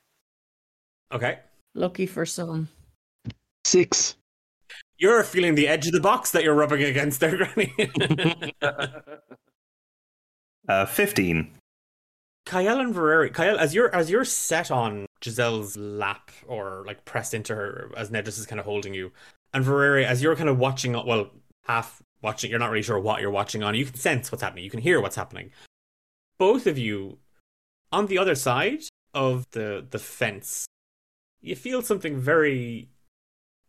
Okay. Lucky for some. Six. You're feeling the edge of the box that you're rubbing against there, Granny. Uh, 15. Kyle and Verere, Kyle, as you're as you're set on Giselle's lap or like pressed into her as Nedris is kind of holding you, and Verere, as you're kind of watching, well, half watching, you're not really sure what you're watching on. You can sense what's happening. You can hear what's happening. Both of you, on the other side of the the fence, you feel something very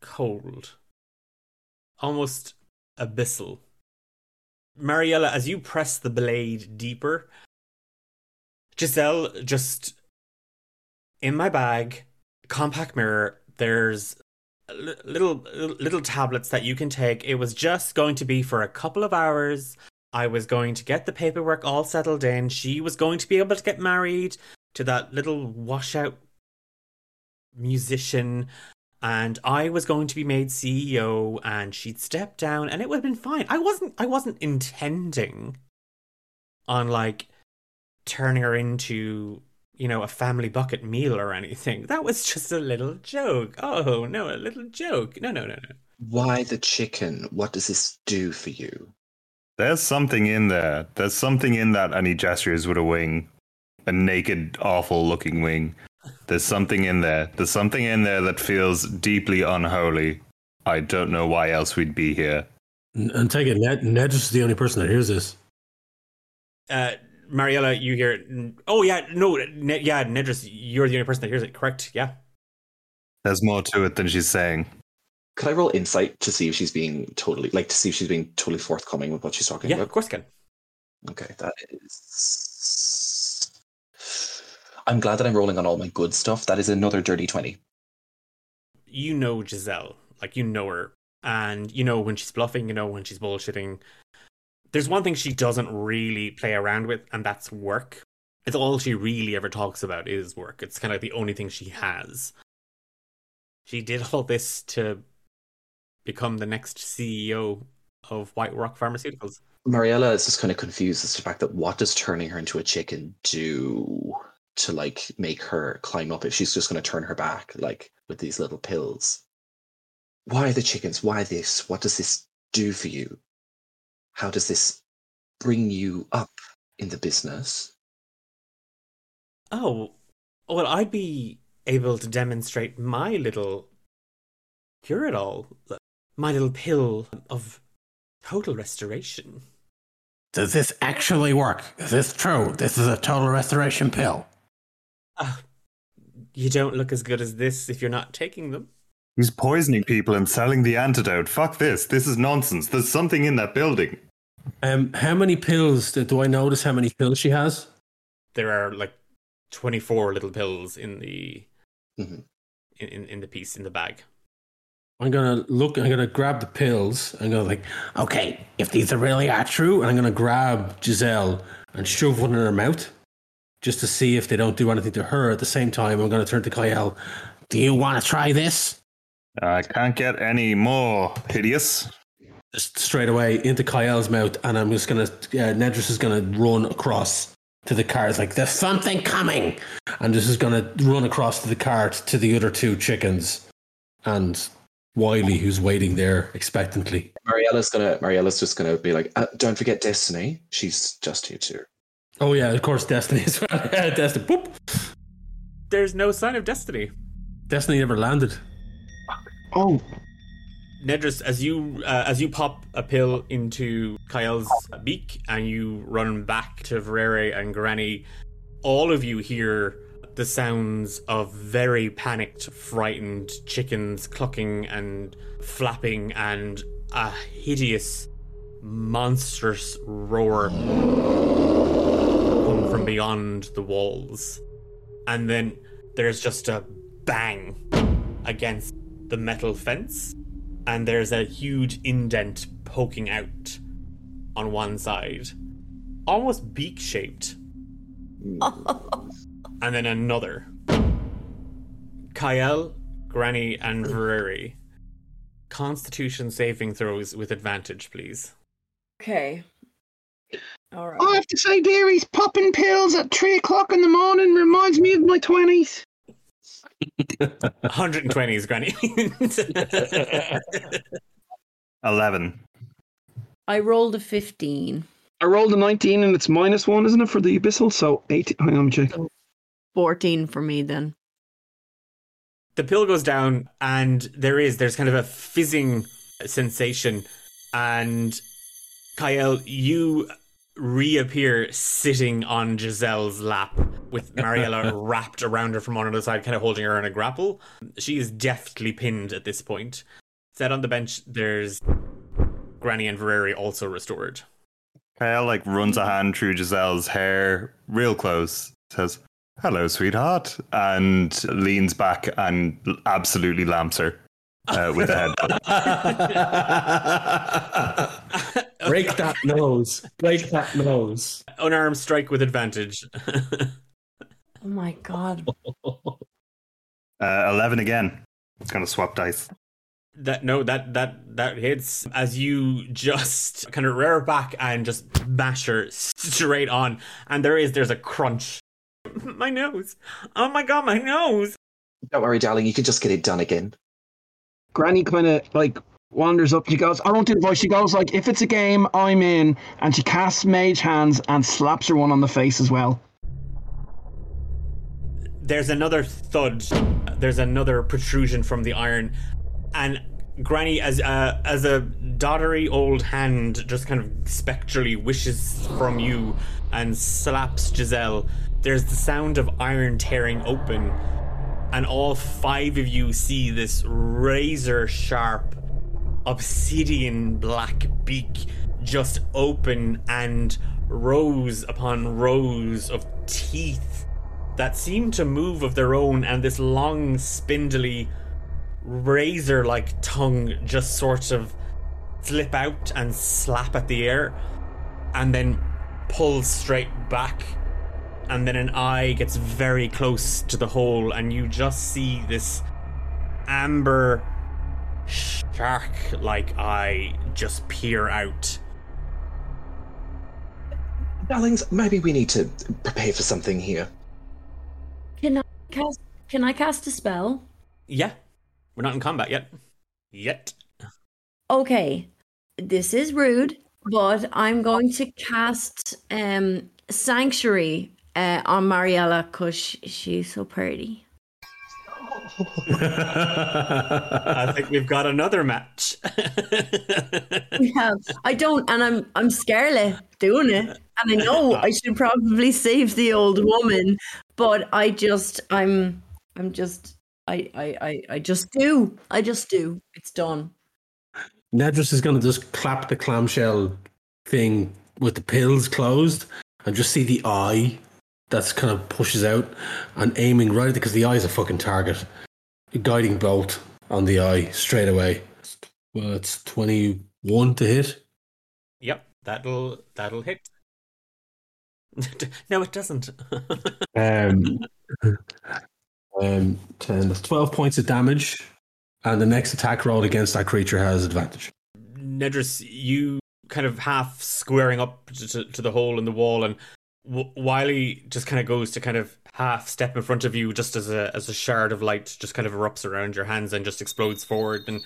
cold, almost abyssal. Mariella, as you press the blade deeper, Giselle just in my bag, compact mirror. There's little little tablets that you can take. It was just going to be for a couple of hours. I was going to get the paperwork all settled in. She was going to be able to get married to that little washout musician and I was going to be made CEO and she'd step down and it would have been fine. I wasn't I wasn't intending on like turning her into, you know, a family bucket meal or anything. That was just a little joke. Oh, no, a little joke. No, no, no, no. Why the chicken? What does this do for you? There's something in there. There's something in that, and he gestures with a wing. A naked, awful looking wing. There's something in there. There's something in there that feels deeply unholy. I don't know why else we'd be here. And, and take it, Ned, Nedris is the only person that hears this. Uh Mariella, you hear it. Oh yeah, no, ne- yeah, Nedris, you're the only person that hears it, correct? Yeah. There's more to it than she's saying. Could I roll insight to see if she's being totally like to see if she's being totally forthcoming with what she's talking Yeah, about? of course can. Okay, that is. I'm glad that I'm rolling on all my good stuff. That is another dirty twenty. you know Giselle, like you know her, and you know when she's bluffing, you know when she's bullshitting. There's one thing she doesn't really play around with, and that's work. It's all she really ever talks about is work. It's kind of like the only thing she has. She did all this to become the next CEO of White Rock Pharmaceuticals. Mariella is just kind of confused as to the fact that what does turning her into a chicken do to like make her climb up if she's just going to turn her back like with these little pills? Why the chickens? Why this? What does this do for you? How does this bring you up in the business? Oh, well, I'd be able to demonstrate my little cure it all, my little pill of total restoration. Does this actually work? Is this true? This is a total restoration pill. Ah, you don't look as good as this if you're not taking them. He's poisoning people and selling the antidote. Fuck this. This is nonsense. There's something in that building. Um, how many pills do, do I notice? How many pills she has? There are like 24 little pills in the Mhm. in, in, in the piece in the bag. I'm gonna look. I'm gonna grab the pills. I'm gonna like, Okay, if these are really are true, and I'm gonna grab Giselle and shove one in her mouth, just to see if they don't do anything to her. At the same time, I'm gonna turn to Kyle. do you want to try this? I can't get any more hideous. just straight away into Kyle's mouth, and I'm just gonna. Uh, Nedris is gonna run across to the cart like there's Something coming. and this is gonna run across to the cart to the other two chickens, and Wiley, who's waiting there expectantly. Mariella's gonna. Mariella's just gonna be like, uh, "Don't forget Destiny. She's just here too." Oh yeah, of course, Destiny as well. Destiny, boop. There's no sign of destiny. Destiny never landed. Oh, Nedris, as you uh, as you pop a pill into Kyle's beak and you run back to Verere and Granny, all of you hear the sounds of very panicked, frightened chickens clucking and flapping and a hideous, monstrous roar come from beyond the walls. And then there's just a bang against the metal fence, and there's a huge indent poking out on one side, almost beak shaped. and then another. Kyle, Granny, and Verere. Constitution saving throws with advantage, please. Okay. All right. I have to say, dearies, popping pills at three o'clock in the morning reminds me of my twenties. 120s, Granny. 11. I rolled a 15. I rolled a nineteen and it's minus one, isn't it, for the abyssal? So eight. Hang on, check. 14 for me then. the pill goes down and there is there's kind of a fizzing sensation and Kyle you reappear sitting on Giselle's lap with Mariella wrapped around her from one other side kind of holding her in a grapple. She is deftly pinned at this point. Set on the bench there's Granny and Verere also restored. Kyle like runs a hand through Giselle's hair real close, says, Hello, sweetheart, and leans back and absolutely lamps her uh, with a head. Break that nose. Break that nose. unarmed strike with advantage Oh my god. Uh, 11 again. It's going to swap dice. That no, that that that hits as you just kind of rear back and just bash her straight on, and there is there's a crunch. My nose! Oh my god, my nose! Don't worry, darling. You can just get it done again. Granny kind of like wanders up. She goes, I won't do the voice. She goes like, if it's a game, I'm in. And she casts mage hands and slaps her one on the face as well. There's another thud. There's another protrusion from the iron, and Granny, as a as a doddery old hand, just kind of spectrally wishes from you and slaps Giselle. There's the sound of iron tearing open, and all five of you see this razor sharp, obsidian black beak just open and rows upon rows of teeth that seem to move of their own, and this long, spindly, razor like tongue just sort of slip out and slap at the air, and then pull straight back. And then an eye gets very close to the hole, and you just see this amber shark like I just peer out. Darlings, maybe we need to prepare for something here. Can I cast can I cast a spell? Yeah, we're not in combat yet. Yet. Okay. This is rude, but I'm going to cast um Sanctuary uh, on Mariella because she's so pretty. I think we've got another match. Yeah, I don't, and I'm I'm scarlet doing it, and I know I should probably save the old woman, but I just I'm I'm just I I I, I just do I just do. It's done. Nedris is going to just clap the clamshell thing with the pills closed and just see the eye that's kind of pushes out and aiming right at because the eye is a fucking target. A guiding bolt on the eye straight away. Well, it's 21 to hit. Yep, that'll that'll hit. no, it doesn't. Um, um, 10, that's 12 points of damage. And the next attack roll against that creature has advantage. Nedris, you kind of half squaring up to, to, to the hole in the wall, and Wiley just kind of goes to kind of half step in front of you, just as a as a shard of light just kind of erupts around your hands and just explodes forward, and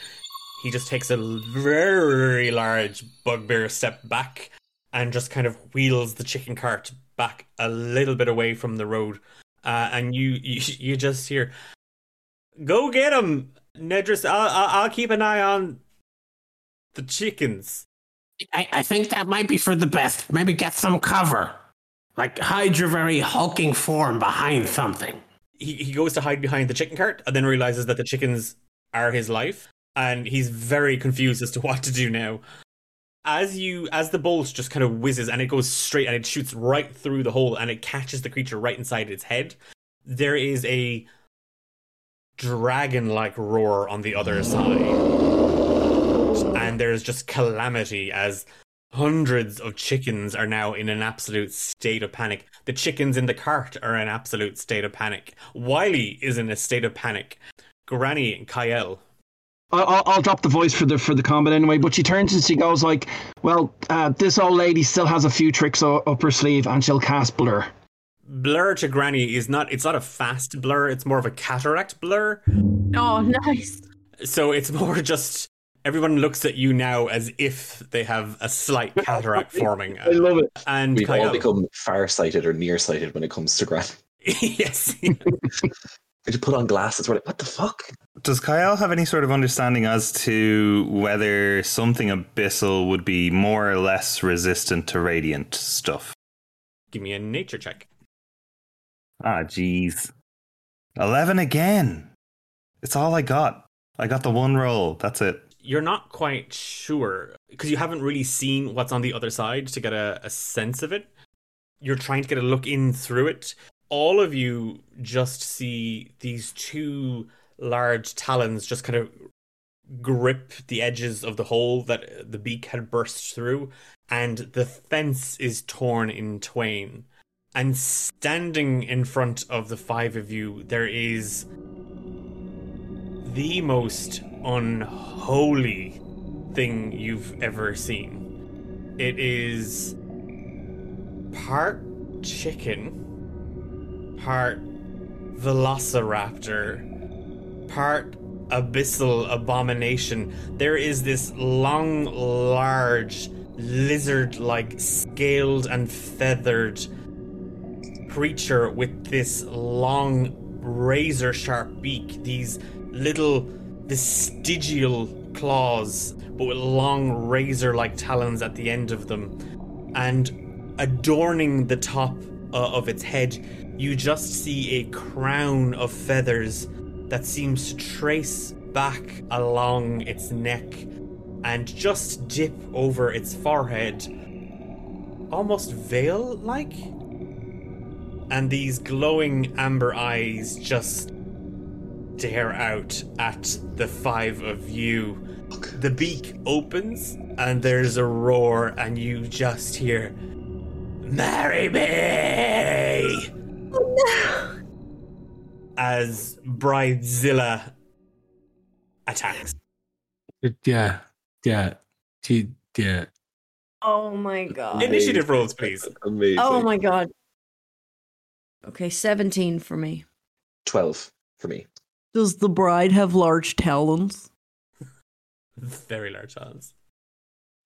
he just takes a very large bugbear step back and just kind of wheels the chicken cart back a little bit away from the road, uh, and you, you you just hear, "Go get him, Nedris! I'll, I'll I'll keep an eye on the chickens. I, I think that might be for the best. Maybe get some cover. Like hide your very hulking form behind something. He he goes to hide behind the chicken cart and then realizes that the chickens are his life, and he's very confused as to what to do now. As you as the bolt just kind of whizzes and it goes straight and it shoots right through the hole and it catches the creature right inside its head, there is a dragon like roar on the other side. And there's just calamity as hundreds of chickens are now in an absolute state of panic. The chickens in the cart are in an absolute state of panic. Wiley is in a state of panic. Granny and Kyle. I- I'll, I'll drop the voice for the for the combat anyway. But she turns and she goes like, "Well, uh, this old lady still has a few tricks o- up her sleeve, and she'll cast blur." Blur to Granny is not it's not a fast blur, it's more of a cataract blur. Oh, nice. So it's more just everyone looks at you now as if they have a slight cataract forming. I love it. And We've all Kyle, become far-sighted or nearsighted when it comes to Grant. yes. We just put on glasses. We're like, what the fuck? Does Kyle have any sort of understanding as to whether something abyssal would be more or less resistant to radiant stuff? Give me a nature check. Ah, jeez. 11 again. It's all I got. I got the one roll. That's it. You're not quite sure because you haven't really seen what's on the other side to get a, a sense of it. You're trying to get a look in through it. All of you just see these two large talons just kind of grip the edges of the hole that the beak had burst through, and the fence is torn in twain. And standing in front of the five of you, there is the most unholy thing you've ever seen. It is part chicken, part velociraptor, part abyssal abomination. There is this long, large, lizard like, scaled and feathered creature with this long, razor sharp beak, these little vestigial claws, but with long razor like talons at the end of them. And adorning the top uh, of its head, you just see a crown of feathers that seems to trace back along its neck and just dip over its forehead, almost veil like. And these glowing amber eyes just stare out at the five of you. The beak opens and there's a roar, and you just hear, Marry me! Oh, no. As Bridezilla attacks. Yeah, yeah, yeah. Oh my god. Initiative rolls, please. Amazing. Oh my god. Okay, 17 for me. 12 for me. Does the bride have large talons? Very large hands.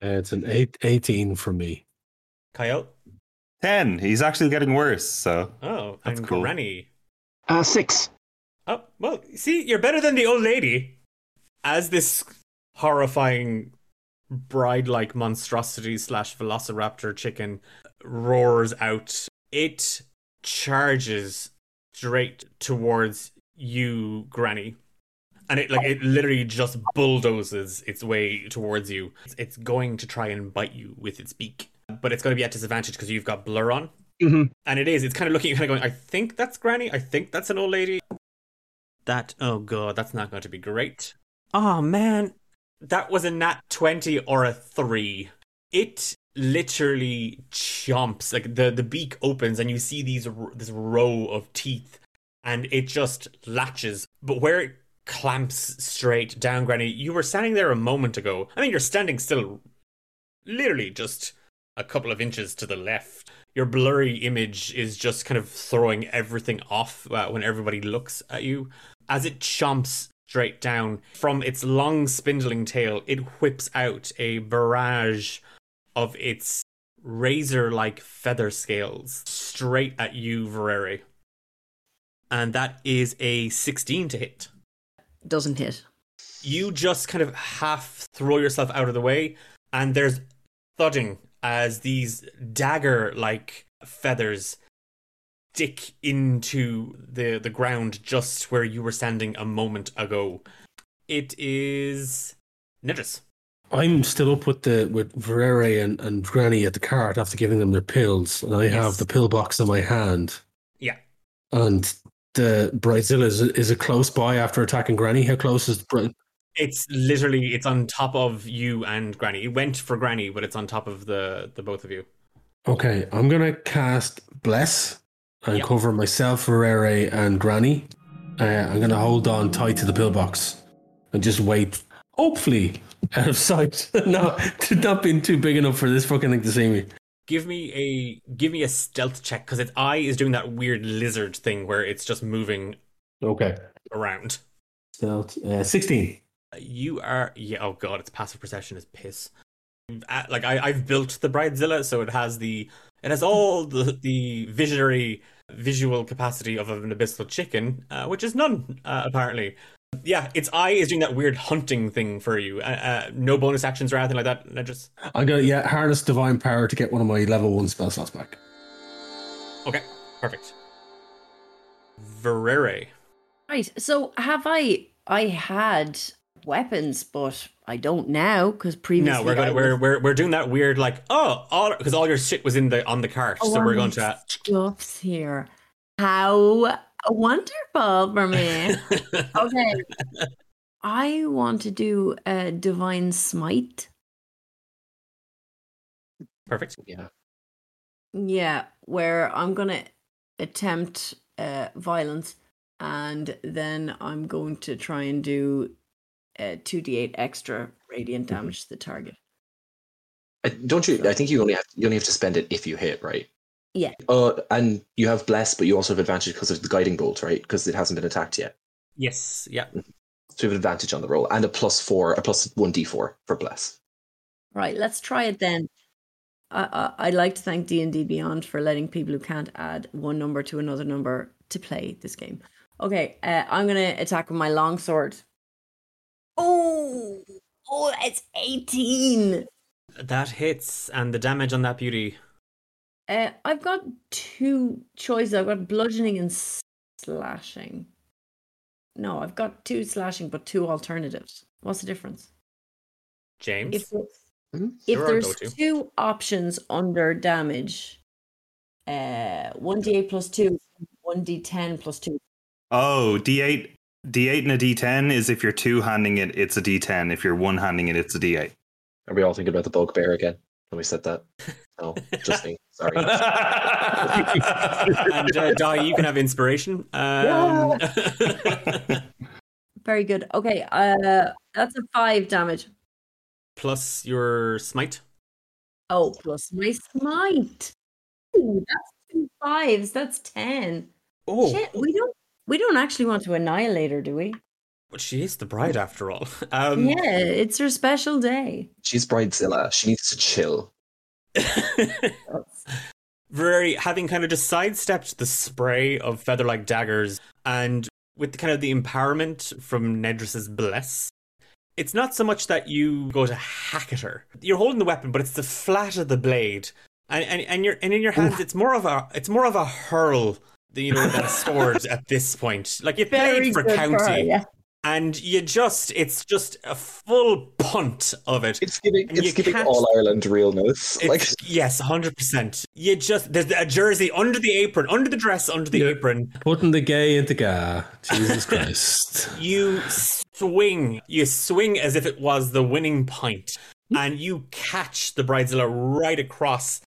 Uh, it's an eight, 18 for me. Coyote? 10. He's actually getting worse, so. Oh, That's and cool. Granny. Uh, six. Oh, well, see, you're better than the old lady. As this horrifying bride like monstrosity slash velociraptor chicken roars out, it charges straight towards you, Granny. And it like it literally just bulldozes its way towards you. It's, it's going to try and bite you with its beak, but it's going to be at disadvantage because you've got blur on. hmm And it is. It's kind of looking, kind of going. I think that's Granny. I think that's an old lady. That. Oh god, that's not going to be great. Oh man, that was a nat twenty or a three. It literally chomps. Like the the beak opens and you see these this row of teeth, and it just latches. But where it clamps straight down, Granny, you were standing there a moment ago. I mean, you're standing still, literally just a couple of inches to the left your blurry image is just kind of throwing everything off uh, when everybody looks at you. As it chomps straight down from its long spindling tail, it whips out a barrage of its razor like feather scales straight at you, Vereri. And that is a 16 to hit. Doesn't hit. you just kind of half throw yourself out of the way, and there's thudding as these dagger like feathers stick into the the ground just where you were standing a moment ago. It is Nedris. I'm still up with the with Verere and, and Granny at the cart after giving them their pills, and I Yes. have the pill box in my hand. Yeah. And the Bridezilla is is it close by after attacking Granny? How close is Bri- It's literally it's on top of you and Granny. It went for Granny, but it's on top of the the both of you. Okay, I'm gonna cast Bless and Yep. cover myself, Verere, and Granny. Uh, I'm gonna hold on tight to the pillbox and just wait. Hopefully, out of sight. no, to not being too big enough for this fucking thing to see me. Give me a give me a stealth check because its eye is doing that weird lizard thing where it's just moving Okay. around. Stealth, uh, 16. You are yeah. Oh god, its passive perception is piss. Uh, Like I, I've built the Bridezilla, so it has the it has all the the visionary visual capacity of an abyssal chicken, uh, which is none uh, apparently. Yeah, its eye is doing that weird hunting thing for you. Uh, uh, no bonus actions or anything like that. I just I'm gonna yeah harness divine power to get one of my level one spell slots back. okay, perfect. Verere. Right. So have I? I had weapons, but I don't now because previously. No, we're I going. was- We're we're we're doing that weird like oh all because all your shit was in the on the cart, Oh, so we're going to. stuffs here. How wonderful for me. okay. I want to do a divine smite. Perfect. Yeah. Yeah, where I'm gonna attempt uh, violence, and then I'm going to try and do uh, two d8 extra radiant Mm-hmm. damage to the target. I, don't you? I think you only have you only have to spend it if you hit, right? Yeah. Uh, and you have bless, but you also have advantage because of the guiding bolt, right? Because it hasn't been attacked yet, Yes. Yeah. so you have an advantage on the roll and a plus four, a plus one d four for bless. Right, let's try it then. I, I, I'd like to thank D and D Beyond for letting people who can't add one number to another number to play this game. Okay, uh, I'm gonna attack with my longsword. Oh, oh, it's eighteen. That hits, and the damage on that beauty. Uh, I've got two choices. I've got bludgeoning and slashing. No, I've got two slashing, but two alternatives. What's the difference? James. If Mhm. if Sure, there's go to. two options under damage, uh, one d8 plus two, one d10 plus two. Oh, D8 D8 and a D10 is if you're two handing it, it's a D10. If you're one handing it, it's a D8. Are we all thinking about the bugbear again? When we said that? No, just me. Sorry. and uh, Di, you can have inspiration. Um, Very good. Okay, uh, that's a five damage. plus your smite. Oh, plus my smite. Ooh, that's two fives. That's ten. Oh, Shit, we don't we don't actually want to annihilate her, do we? but she is the bride after all. Um, yeah, it's her special day. She's Bridezilla. She needs to chill. very having kind of just sidestepped the spray of feather-like daggers and with the kind of the empowerment from Nedris's bless it's not so much that you go to hack at her. You're holding the weapon but it's the flat of the blade. And and, and you're and in your hands it's more of a it's more of a hurl than you know than a sword at this point. Like you played for county. her, yeah. And you just it's just a full punt of it It's giving And it's giving all Ireland realness. it's, Like yes, hundred percent. You just there's a jersey under the apron, under the dress, under the Yeah. apron. Putting the gay into ga. Jesus Christ. You swing, you swing as if it was the winning point, hmm? and you catch the bridezilla right across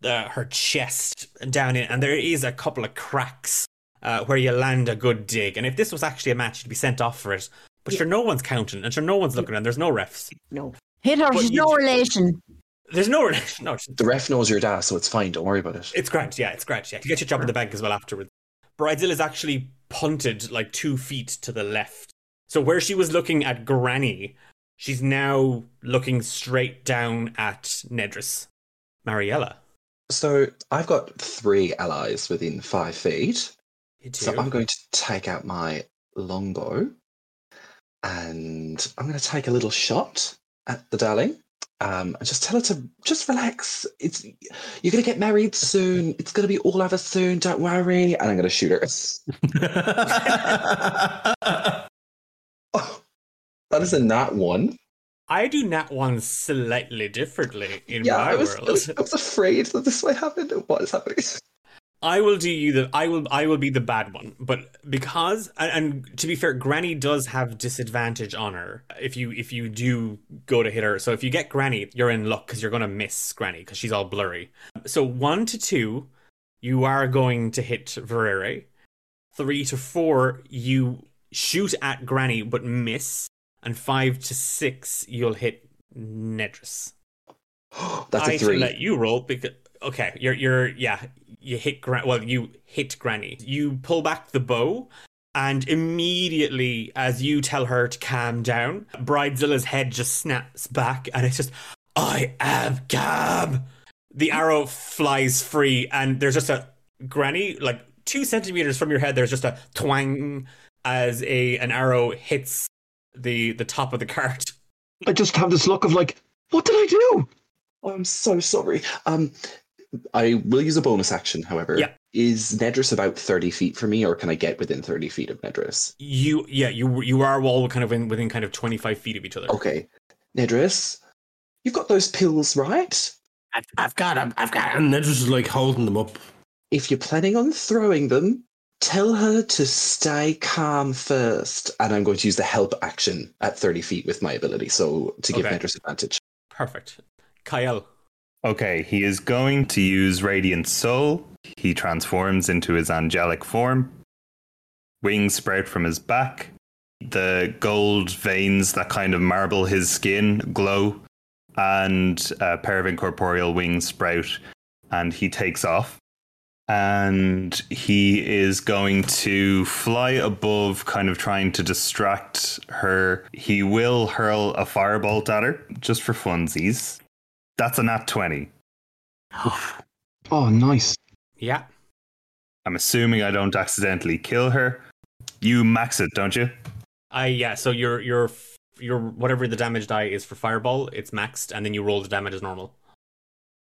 the, her chest and down in, and there is a couple of cracks uh, where you land a good dig. And if this was actually a match, you'd be sent off for it. But sure, no one's counting, and sure, no one's looking, and there's no refs. No. Hit her, she's no relation. There's no, relation. no. the ref knows your dad, so it's fine. Don't worry about it. It's great, yeah, it's great. Yeah, you get your job in the bank as well afterwards. Bridezilla is actually punted like two feet to the left. So where she was looking at Granny, she's now looking straight down at Nedris. Mariella. So I've got three allies within five feet. You So. I'm going to take out my longbow and I'm going to take a little shot at the darling. Um, and just tell her to just relax. It's you're gonna get married soon. It's gonna be all over soon. Don't worry. And I'm gonna shoot her. Oh, that is a nat one. I do nat one slightly differently in Yeah, my I was, I was, I was afraid that this might happen. What is happening? I will do you the I will I will be the bad one, but because and, and to be fair, Granny does have disadvantage on her if you if you do go to hit her. So if you get Granny, you're in luck because you're gonna miss Granny because she's all blurry. So one to two, you are going to hit Verere. Three to four, you shoot at Granny but miss, and five to six, you'll hit Nedris. That's I a should three. let you roll because okay, you're you're yeah, you hit Gran- well, you hit Granny. You pull back the bow, and immediately as you tell her to calm down, Bridezilla's head just snaps back, and it's just I am calm. The arrow flies free, and there's just a Granny like two centimeters from your head. There's just a twang as a an arrow hits the the top of the cart. I just have this look of like, what did I do? Oh, I'm so sorry. Um, I will use a bonus action, however. Yeah. Is Nedris about 30 feet from me, or can I get within 30 feet of Nedris? You yeah you you are all kind of in, within kind of twenty five feet of each other. Okay. Nedris, you've got those pills, right? I've, I've got him. I've got him. And Nedris is like holding them up. If you're planning on throwing them, tell her to stay calm first. And I'm going to use the help action at 30 feet with my ability, so to give Okay. Nedris advantage. Perfect. Kyle. Okay, he is going to use Radiant Soul. He transforms into his angelic form. Wings sprout from his back. The gold veins that kind of marble his skin glow, and a pair of incorporeal wings sprout, and he takes off. And he is going to fly above, kind of trying to distract her. He will hurl a firebolt at her, just for funsies. That's a nat 20. Oh, nice. Yeah. I'm assuming I don't accidentally kill her. You max it, don't you? I yeah. So your your your whatever the damage die is for fireball, it's maxed, and then you roll the damage as normal.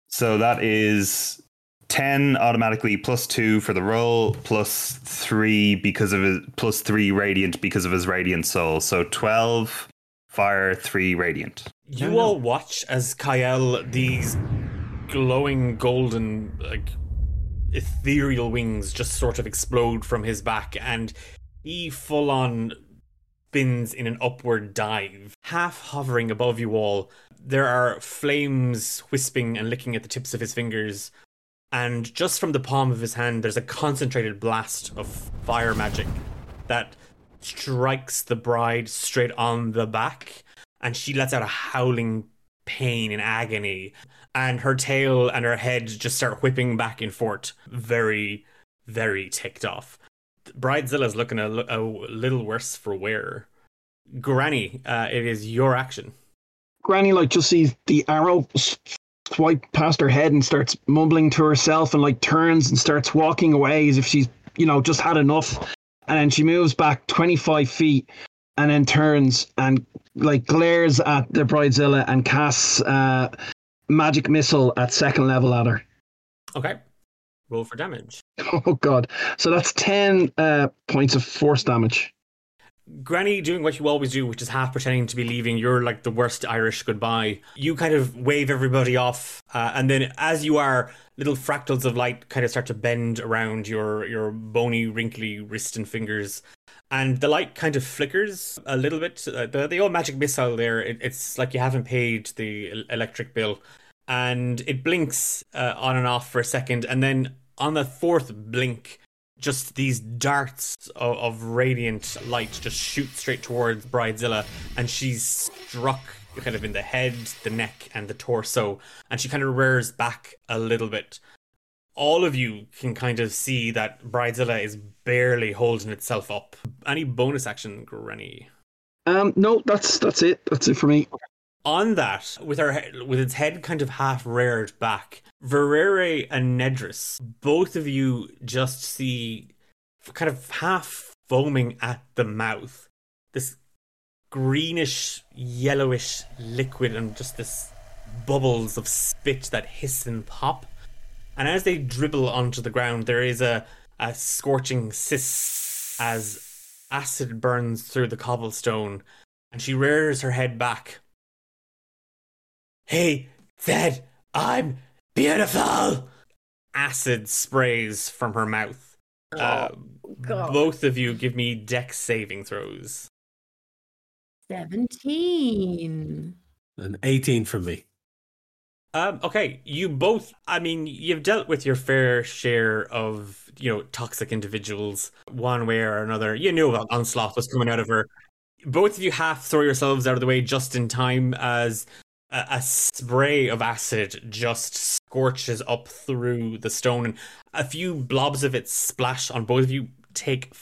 So that is 10 automatically plus 2 for the roll, plus 3 because of his plus 3 radiant because of his radiant soul. So 12 fire, 3 radiant. You all watch as Kyle these glowing golden like ethereal wings just sort of explode from his back, and he full on spins in an upward dive, half hovering above you all. There are flames wisping and licking at the tips of his fingers, and just from the palm of his hand, there's a concentrated blast of fire magic that strikes the bride straight on the back, and she lets out a howling pain and agony, and her tail and her head just start whipping back and forth, very, very ticked off. Bridezilla's looking a, a little worse for wear. Granny, uh, it is your action. Granny like just sees the arrow swipe past her head and starts mumbling to herself and like turns and starts walking away as if she's you know just had enough and then she moves back 25 feet and then turns and like glares at the bridezilla and casts uh magic missile at second level at her Okay. Roll for damage. oh god so that's 10 uh points of force damage Granny doing what you always do, which is half pretending to be leaving. You're like the worst Irish goodbye. You kind of wave everybody off, uh, and then as you are, little fractals of light kind of start to bend around your your bony, wrinkly wrist and fingers, and the light kind of flickers a little bit. Uh, the the old magic missile there, it, it's like you haven't paid the electric bill, and it blinks uh, on and off for a second, and then on the fourth blink just these darts of, of radiant light just shoot straight towards Bridezilla, and she's struck kind of in the head, the neck, and the torso, and she kind of rears back a little bit. All of you can kind of see that Bridezilla is barely holding itself up. Any bonus action, Granny? um no that's that's it that's it for me on that, with her with its head kind of half reared back, Verere and Nedris, both of you just see kind of half foaming at the mouth. This greenish, yellowish liquid and just this bubbles of spit that hiss and pop. And as they dribble onto the ground, there is a, a scorching hiss as acid burns through the cobblestone, and she rears her head back. He said, I'm beautiful! Acid sprays from her mouth. Uh, God. both of you give me dex saving throws. 17. An 18 from me. Um, okay, you both. I mean, you've dealt with your fair share of you know toxic individuals, one way or another. You knew about onslaught was coming out of her. Both of you half throw yourselves out of the way just in time as a, a spray of acid just scorches up through the stone, and a few blobs of it splash on both of you. Take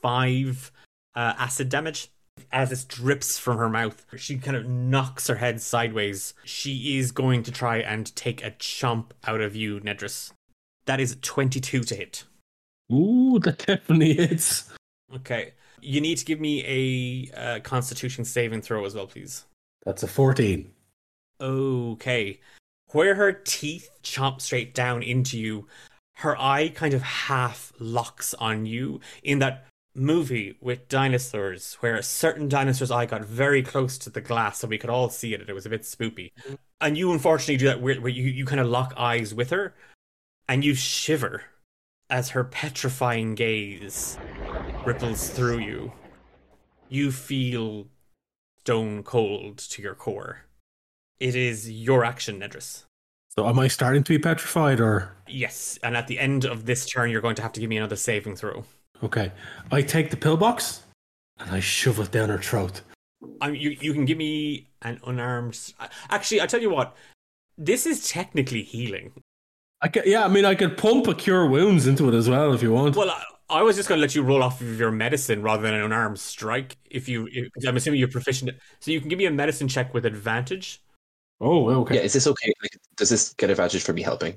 five uh, acid damage as it drips from her mouth. She kind of knocks her head sideways. She is going to try and take a chomp out of you, Nedris. That is 22 to hit. Ooh, that definitely hits. Okay. You need to give me a uh, constitution saving throw as well, please. That's a 14. Okay. Where her teeth chomp straight down into you, her eye kind of half locks on you in that movie with dinosaurs where a certain dinosaur's eye got very close to the glass so we could all see it and it was a bit spoopy. Mm-hmm. And you unfortunately do that where, where you, you kind of lock eyes with her and you shiver as her petrifying gaze ripples through you. You feel stone cold to your core. It is your action, Nedris. So am I starting to be petrified or Yes, and at the end of this turn, you're going to have to give me another saving throw. okay. I take the pillbox and I shove it down her throat. Um, you you can give me an unarmed. Actually, I tell you what, this is technically healing. I ca yeah, I mean I could pump a cure wounds into it as well if you want. Well, I, I was just going to let you roll off of your medicine rather than an unarmed strike. If you, if, I'm assuming you're proficient, so you can give me a medicine check with advantage. Oh, okay. Yeah, is this okay? Like, does this get advantage for me helping?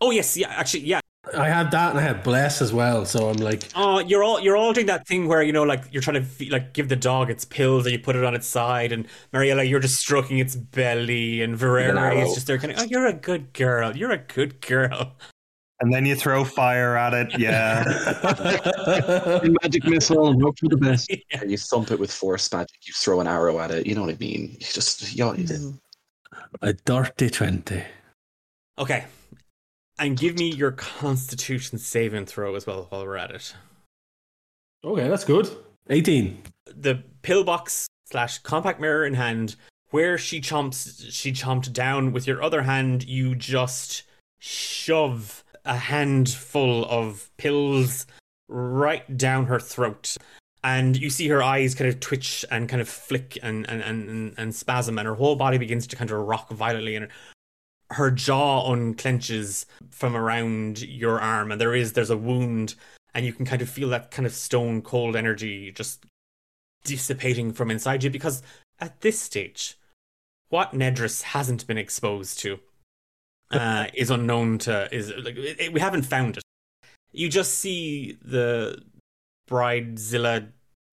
Oh yes, yeah, actually, yeah. I had that and I had bless as well, so I'm like Oh, you're all you're all doing that thing where you know, like you're trying to fe- like give the dog its pills, and you put it on its side, and Mariella, you're just stroking its belly, and Verere arrow. is just there, kind of, oh, you're a good girl, you're a good girl. And then you throw fire at it. Yeah. Magic missile and hope for the best. And you thump it with force magic. You throw an arrow at it. You know what I mean? You just you know, hmm. A dirty twenty. Okay, and give me your Constitution saving throw as well while we're at it. Okay, that's good. Eighteen. the pillbox slash compact mirror in hand where she chomps she chomped down with your other hand you just shove a handful of pills right down her throat and you see her eyes kind of twitch and kind of flick and and, and, and, spasm and her whole body begins to kind of rock violently and her jaw unclenches from around your arm and there is there's a wound and you can kind of feel that kind of stone cold energy just dissipating from inside you because at this stage, what Nedris hasn't been exposed to uh, is unknown to is like it, it- we haven't found it. You just see the bridezilla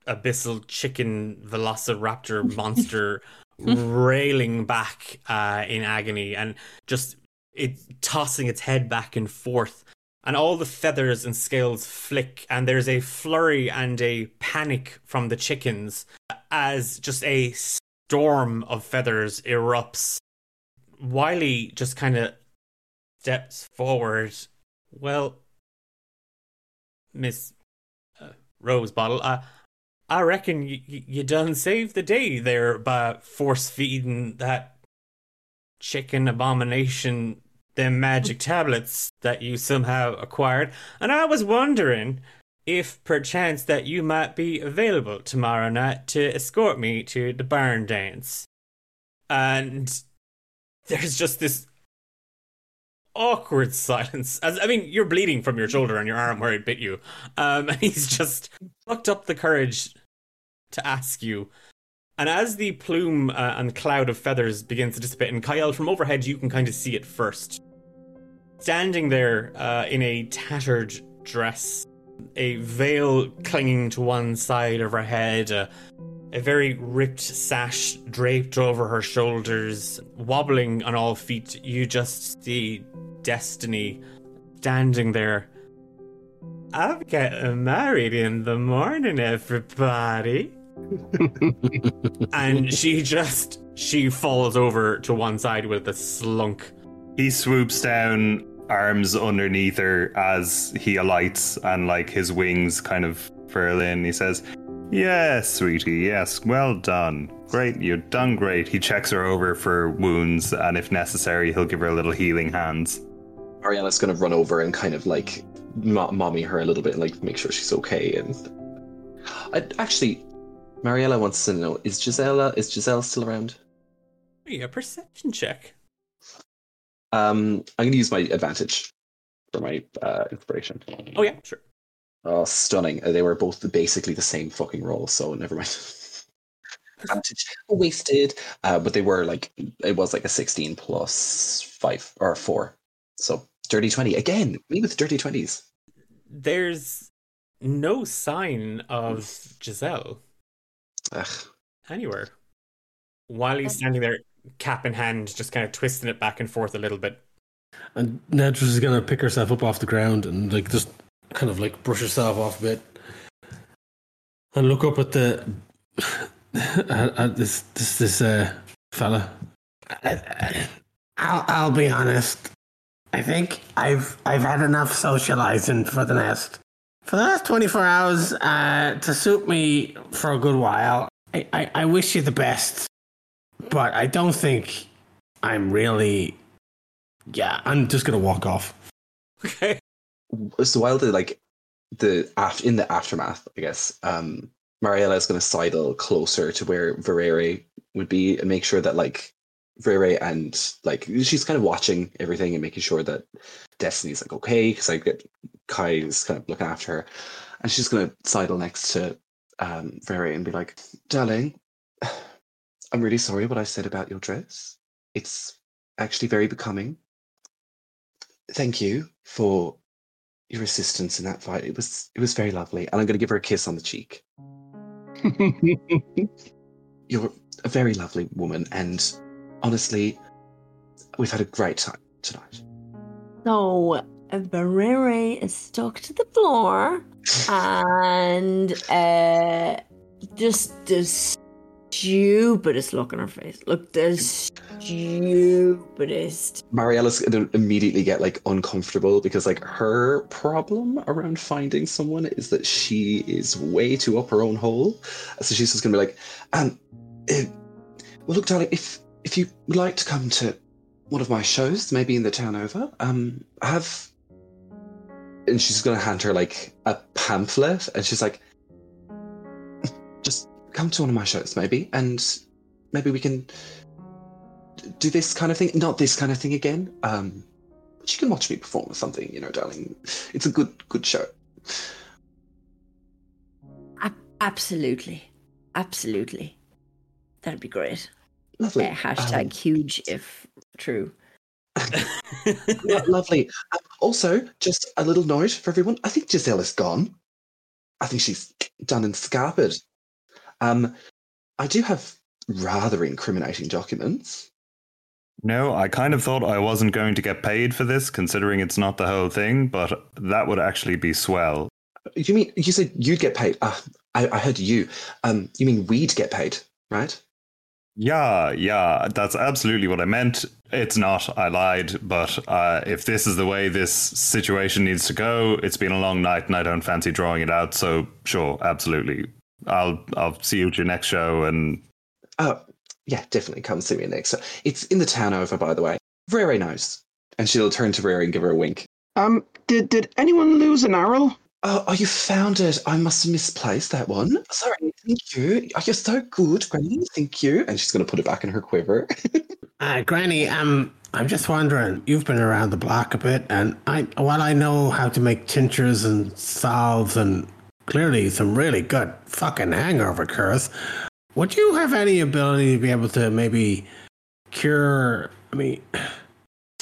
abyssal chicken velociraptor monster railing back uh, in agony and just it tossing its head back and forth and all the feathers and scales flick, and there's a flurry and a panic from the chickens as just a storm of feathers erupts. Wiley just kind of steps forward. Well, Miss uh, Rosebottle, uh, I reckon you, you done saved the day there by force feeding that chicken abomination them magic tablets that you somehow acquired, and I was wondering if perchance that you might be available tomorrow night to escort me to the barn dance. And there's just this awkward silence. As I mean, you're bleeding from your shoulder and your arm where it bit you. Um, and he's just plucked up the courage to ask you. And as the plume uh, and cloud of feathers begins to dissipate, and Kyle, from overhead, you can kind of see it first. Standing there uh, in a tattered dress, a veil clinging to one side of her head, a, a very ripped sash draped over her shoulders, wobbling on all feet. You just see Destiny standing there. I'm getting married in the morning, everybody. And she just she falls over to one side with a slunk. He swoops down, arms underneath her as he alights, and like his wings kind of furl in. He says, Yes, sweetie, yes, well done. Great, you've done great. He checks her over for wounds, and if necessary, he'll give her a little healing hands. Ariana's gonna run over and kind of like mo- mommy her a little bit and like make sure she's okay. And I, actually, Mariella wants to know: Is Gisela is Giselle still around? Yeah, perception check. Um, I'm gonna use my advantage for my uh, inspiration. Oh yeah, sure. Oh, stunning! They were both basically the same fucking roll, so never mind. advantage wasted, uh, but they were like it was like a 16 plus five or four, so dirty 20 again. Me with dirty 20s. There's no sign of Giselle Ugh. anywhere. While he's standing there, cap in hand, just kind of twisting it back and forth a little bit. And Nedris is gonna pick herself up off the ground and like just kind of like brush herself off a bit, and look up at the at, at this this this uh, fella. I'll I'll be honest. I think I've I've had enough socializing for the last for the last twenty four hours uh, to suit me for a good while. I, I, I wish you the best, but I don't think I'm really. Yeah, I'm just gonna walk off. Okay. so while the like the af- in the aftermath, I guess, um, Mariella is going to sidle closer to where Verere would be and make sure that like Verere and like she's kind of watching everything and making sure that Destiny's like okay because I get Kai is kind of looking after her, and she's going to sidle next to um, Verere and be like, "Darling, I'm really sorry what I said about your dress. It's actually very becoming. Thank you for your assistance in that fight. It was it was very lovely, and I'm going to give her a kiss on the cheek. You're a very lovely woman, and honestly, we've had a great time tonight. So Verere is stuck to the floor and uh just the stupidest look on her face. Look, the stupidest. Mariella's going to immediately get like uncomfortable because like her problem around finding someone is that she is way too up her own hole. So she's just going to be like, um, eh, well, look, darling, if if you would like to come to one of my shows, maybe in the town over, um, I have. And she's going to hand her like a pamphlet, and she's like, just come to one of my shows, maybe, and maybe we can do this kind of thing. Not this kind of thing again. Um, but you can watch me perform or something, you know, darling. It's a good, good show. Absolutely. Absolutely. That'd be great. Lovely. Uh, hashtag Um, huge if true. Lo- lovely. Uh, also, just a little note for everyone. I think Giselle is gone. I think she's done and scarpered. Um, I do have rather incriminating documents. No, I kind of thought I wasn't going to get paid for this, considering it's not the whole thing, but that would actually be swell. You mean you said you'd get paid? Uh, I, I heard you. Um, you mean we'd get paid, right? Yeah, yeah, that's absolutely what I meant. It's not, I lied, but uh, if this is the way this situation needs to go, it's been a long night and I don't fancy drawing it out, so sure, absolutely. I'll I'll see you at your next show and Oh, yeah, definitely come see me next. So it's in the town over, by the way. Rere knows, and she'll turn to Rere and give her a wink. Um, did did anyone lose an arrow? Oh, oh, you found it. I must have misplaced that one. Sorry. Thank you. Oh, you're so good, Granny. Thank you. And she's going to put it back in her quiver. Uh, Granny, um, I'm just wondering. You've been around the block a bit, and I, while I know how to make tinctures and salves and clearly some really good fucking hangover cures, would you have any ability to be able to maybe cure? I mean,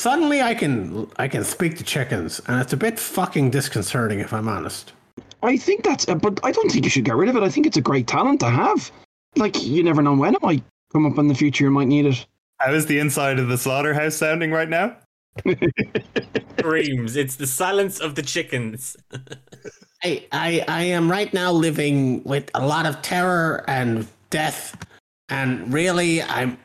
suddenly I can I can speak to chickens, and it's a bit fucking disconcerting if I'm honest. I think that's, uh, but I don't think you should get rid of it. I think it's a great talent to have. like you never know when it might come up in the future. You might need it. How is the inside of the slaughterhouse sounding right now? Screams. It's the silence of the chickens. I, I, I am right now living with a lot of terror and death, and really, I'm.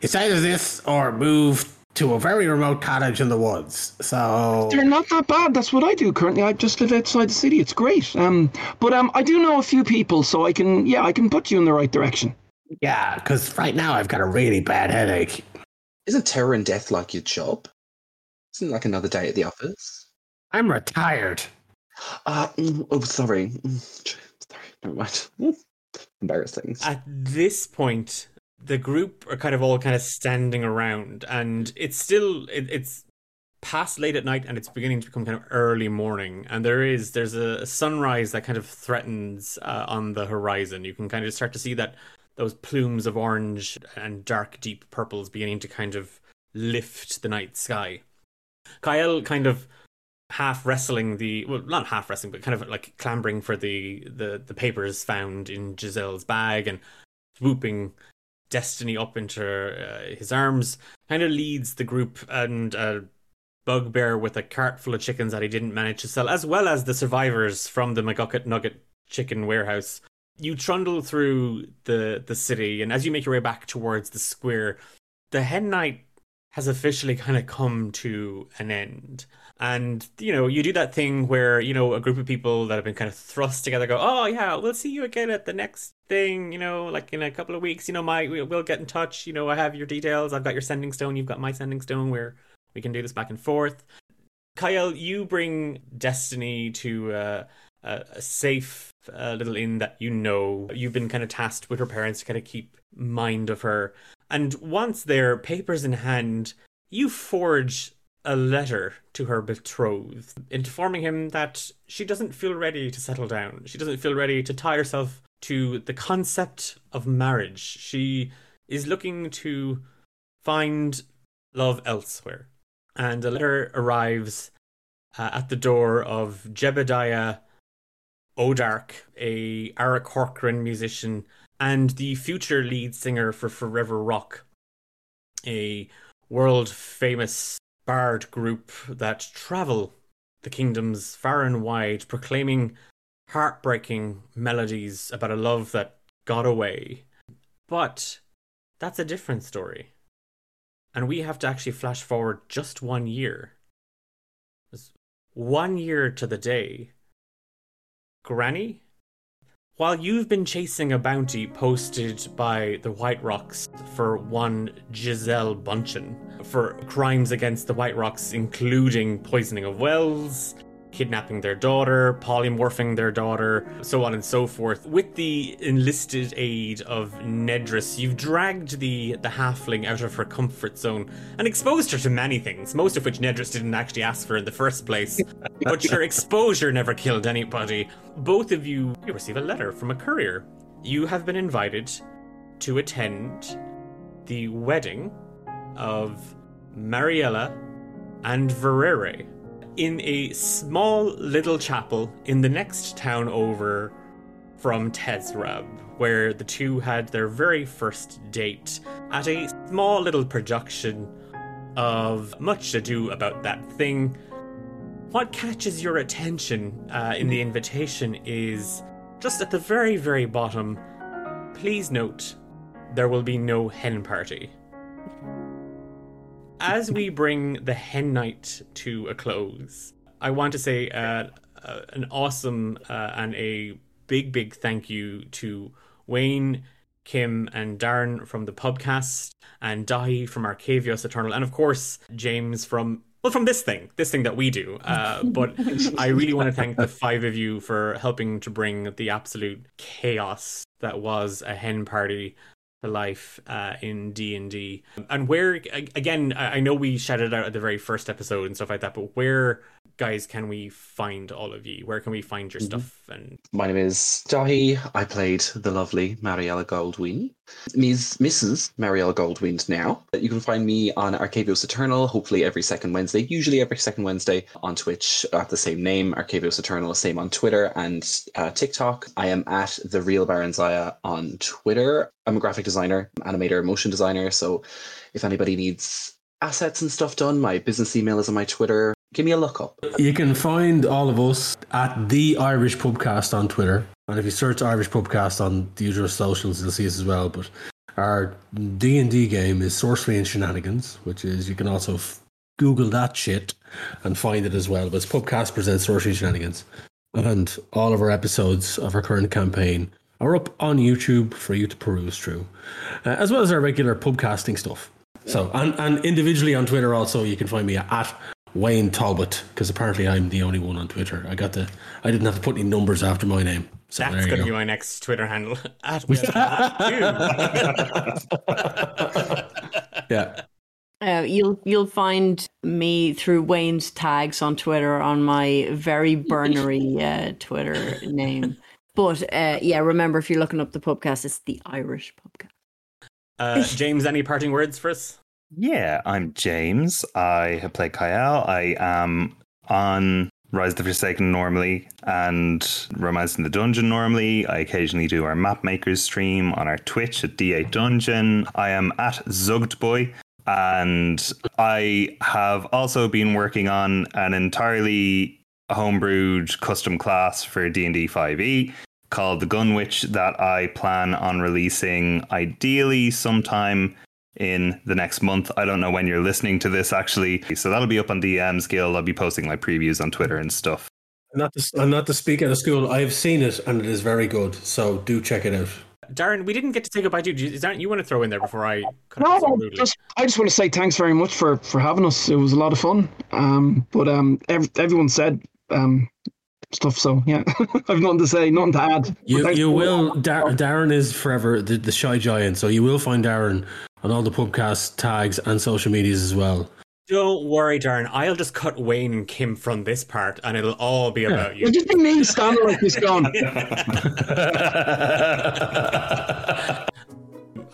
It's either this or move to a very remote cottage in the woods. So They're not that bad. That's what I do currently. I just live outside the city. It's great. Um, but um, I do know a few people, so I can yeah, I can put you in the right direction. yeah, because right now I've got a really bad headache. Isn't terror and death like your job? Isn't like another day at the office? I'm retired. Uh, mm, oh, sorry. Mm, Sorry, never mind. Embarrassing. At this point, the group are kind of all kind of standing around, and it's still it, it's past late at night, and it's beginning to become kind of early morning. And there is there's a sunrise that kind of threatens uh, on the horizon. You can kind of start to see that those plumes of orange and dark deep purples beginning to kind of lift the night sky. Kyle kind of half wrestling the well not half wrestling but kind of like clambering for the the the papers found in Giselle's bag and swooping destiny up into uh, his arms kind of leads the group and a bugbear with a cart full of chickens that he didn't manage to sell as well as the survivors from the McGucket Nugget chicken warehouse you trundle through the the city and as you make your way back towards the square the hen night has officially kind of come to an end. And, you know, you do that thing where, you know, a group of people that have been kind of thrust together go, oh, yeah, we'll see you again at the next thing, you know, like in a couple of weeks, you know, my, we- we'll get in touch. You know, I have your details. I've got your sending stone. You've got my sending stone where we can do this back and forth. Kyle, you bring Destiny to uh, a, safe uh, little inn that you know. You've been kind of tasked with her parents to kind of keep mind of her. And once there, papers in hand, you forge a letter to her betrothed, informing him that she doesn't feel ready to settle down. She doesn't feel ready to tie herself to the concept of marriage. She is looking to find love elsewhere. And a letter arrives uh, at the door of Jebediah Odark, a Ara Corcoran musician, and the future lead singer for Forever Rock, a world famous bard group that travel the kingdoms far and wide, proclaiming heartbreaking melodies about a love that got away. But that's a different story. And we have to actually flash forward just one year. One year to the day. Granny, while you've been chasing a bounty posted by the White Rocks for one Giselle Bunchen for crimes against the White Rocks, including poisoning of wells, kidnapping their daughter, polymorphing their daughter, so on and so forth, with the enlisted aid of Nedris, you've dragged the, the halfling out of her comfort zone and exposed her to many things, most of which Nedris didn't actually ask for in the first place. but your exposure never killed anybody. Both of you, you receive a letter from a courier. You have been invited to attend the wedding of Mariella and Verere in a small little chapel in the next town over from Tezrab, where the two had their very first date at a small little production of Much Ado About That Thing. What catches your attention uh, in the invitation is just at the very, very bottom. Please note, there will be no hen party. As we bring the hen night to a close, I want to say uh, uh, an awesome uh, and a big, big thank you to Wayne, Kim, and Darren from the podcast, and Dahi from Arcavios Eternal, and of course James from well from this thing, this thing that we do. Uh, but I really want to thank the five of you for helping to bring the absolute chaos that was a hen party to life uh, in D and D, and where again I I know we shouted out at the very first episode and stuff like that, but where guys, can we find all of you? Where can we find your stuff? And My name is Dahi. I played the lovely Mariella Goldwyn. Ms. Mrs. Mariella Goldwyn now. You can find me on Arcavios Eternal, hopefully every second Wednesday, usually every second Wednesday on Twitch at the same name, Arcavios Eternal, same on Twitter and uh, TikTok. I am at The Real Baron Zaya on Twitter. I'm a graphic designer, animator, motion designer. So if anybody needs assets and stuff done, my business email is on my Twitter. Give me a look up. You can find all of us at the Irish Pubcast on Twitter, and if you search Irish Pubcast on the usual socials, you'll see us as well. But our D and D game is Sorcery and Shenanigans, which is you can also f- Google that shit and find it as well. But it's Pubcast presents Sorcery and Shenanigans, and all of our episodes of our current campaign are up on YouTube for you to peruse through, uh, as well as our regular pubcasting stuff. So, and, and individually on Twitter also, you can find me at Wayne Talbot because apparently I'm the only one on Twitter. I got the, I didn't have to put any numbers after my name. So that's going to go. be my next Twitter handle. At yeah. Uh, you'll you'll find me through Wayne's tags on Twitter on my very burnery uh, Twitter name. But uh, yeah, remember if you're looking up the podcast, it's the Irish Pubcast. uh, James, any parting words for us? Yeah, I'm James. I have played Kyle. I am on Rise of the Forsaken normally and Romance in the Dungeon normally. I occasionally do our Map Makers stream on our Twitch at D8 Dungeon. I am at Zugdboy. And I have also been working on an entirely homebrewed custom class for D&D 5e E called the Gun Witch that I plan on releasing ideally sometime in the next month. I don't know when you're listening to this actually. So that'll be up on DMs Guild. I'll be posting my previews on Twitter and stuff. Not to, I'm not to speak out of school. I have seen it and it is very good. So do check it out. Darren, we didn't get to say goodbye to you. Is that you want to throw in there before I cut No, off I just, I just want to say thanks very much for, for having us. It was a lot of fun. Um, but um, ev- everyone said um, stuff, so yeah, I've nothing to say, nothing to add. You, you will. Dar- Darren is forever the, the shy giant, so you will find Darren on all the podcast tags and social medias as well. Don't worry, Darren. I'll just cut Wayne and Kim from this part, and it'll all be about you. It'll just be me standing like this going.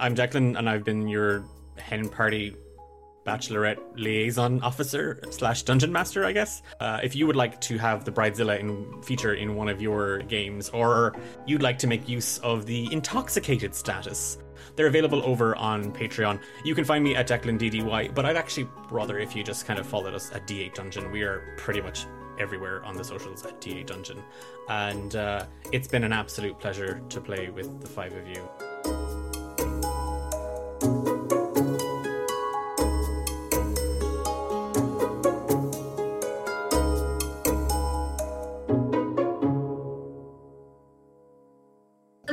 I'm Declan, and I've been your hen party bachelorette liaison officer slash dungeon master, I guess. Uh, if you would like to have the Bridezilla in feature in one of your games, or you'd like to make use of the intoxicated status, they're available over on Patreon. You can find me at Declan DDY, but I'd actually rather if you just kind of followed us at D8 Dungeon. We are pretty much everywhere on the socials at D8 Dungeon, and uh, it's been an absolute pleasure to play with the five of you.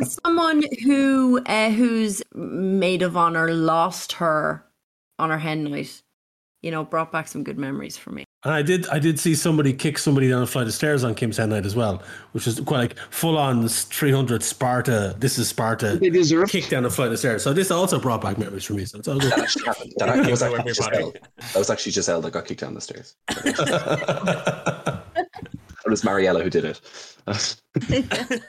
As someone who uh, whose maid of honor lost her on her hen night, you know, brought back some good memories for me. And I did, I did see somebody kick somebody down a flight of stairs on Kim's Head Night as well, which is quite like full on 300 Sparta. This is Sparta. They deserve. Kick down a flight of stairs. So this also brought back memories for me. So it's all good. That actually happened. That act- was actually Everybody. Giselle. That was actually Giselle that got kicked down the stairs. It was Mariella who did it.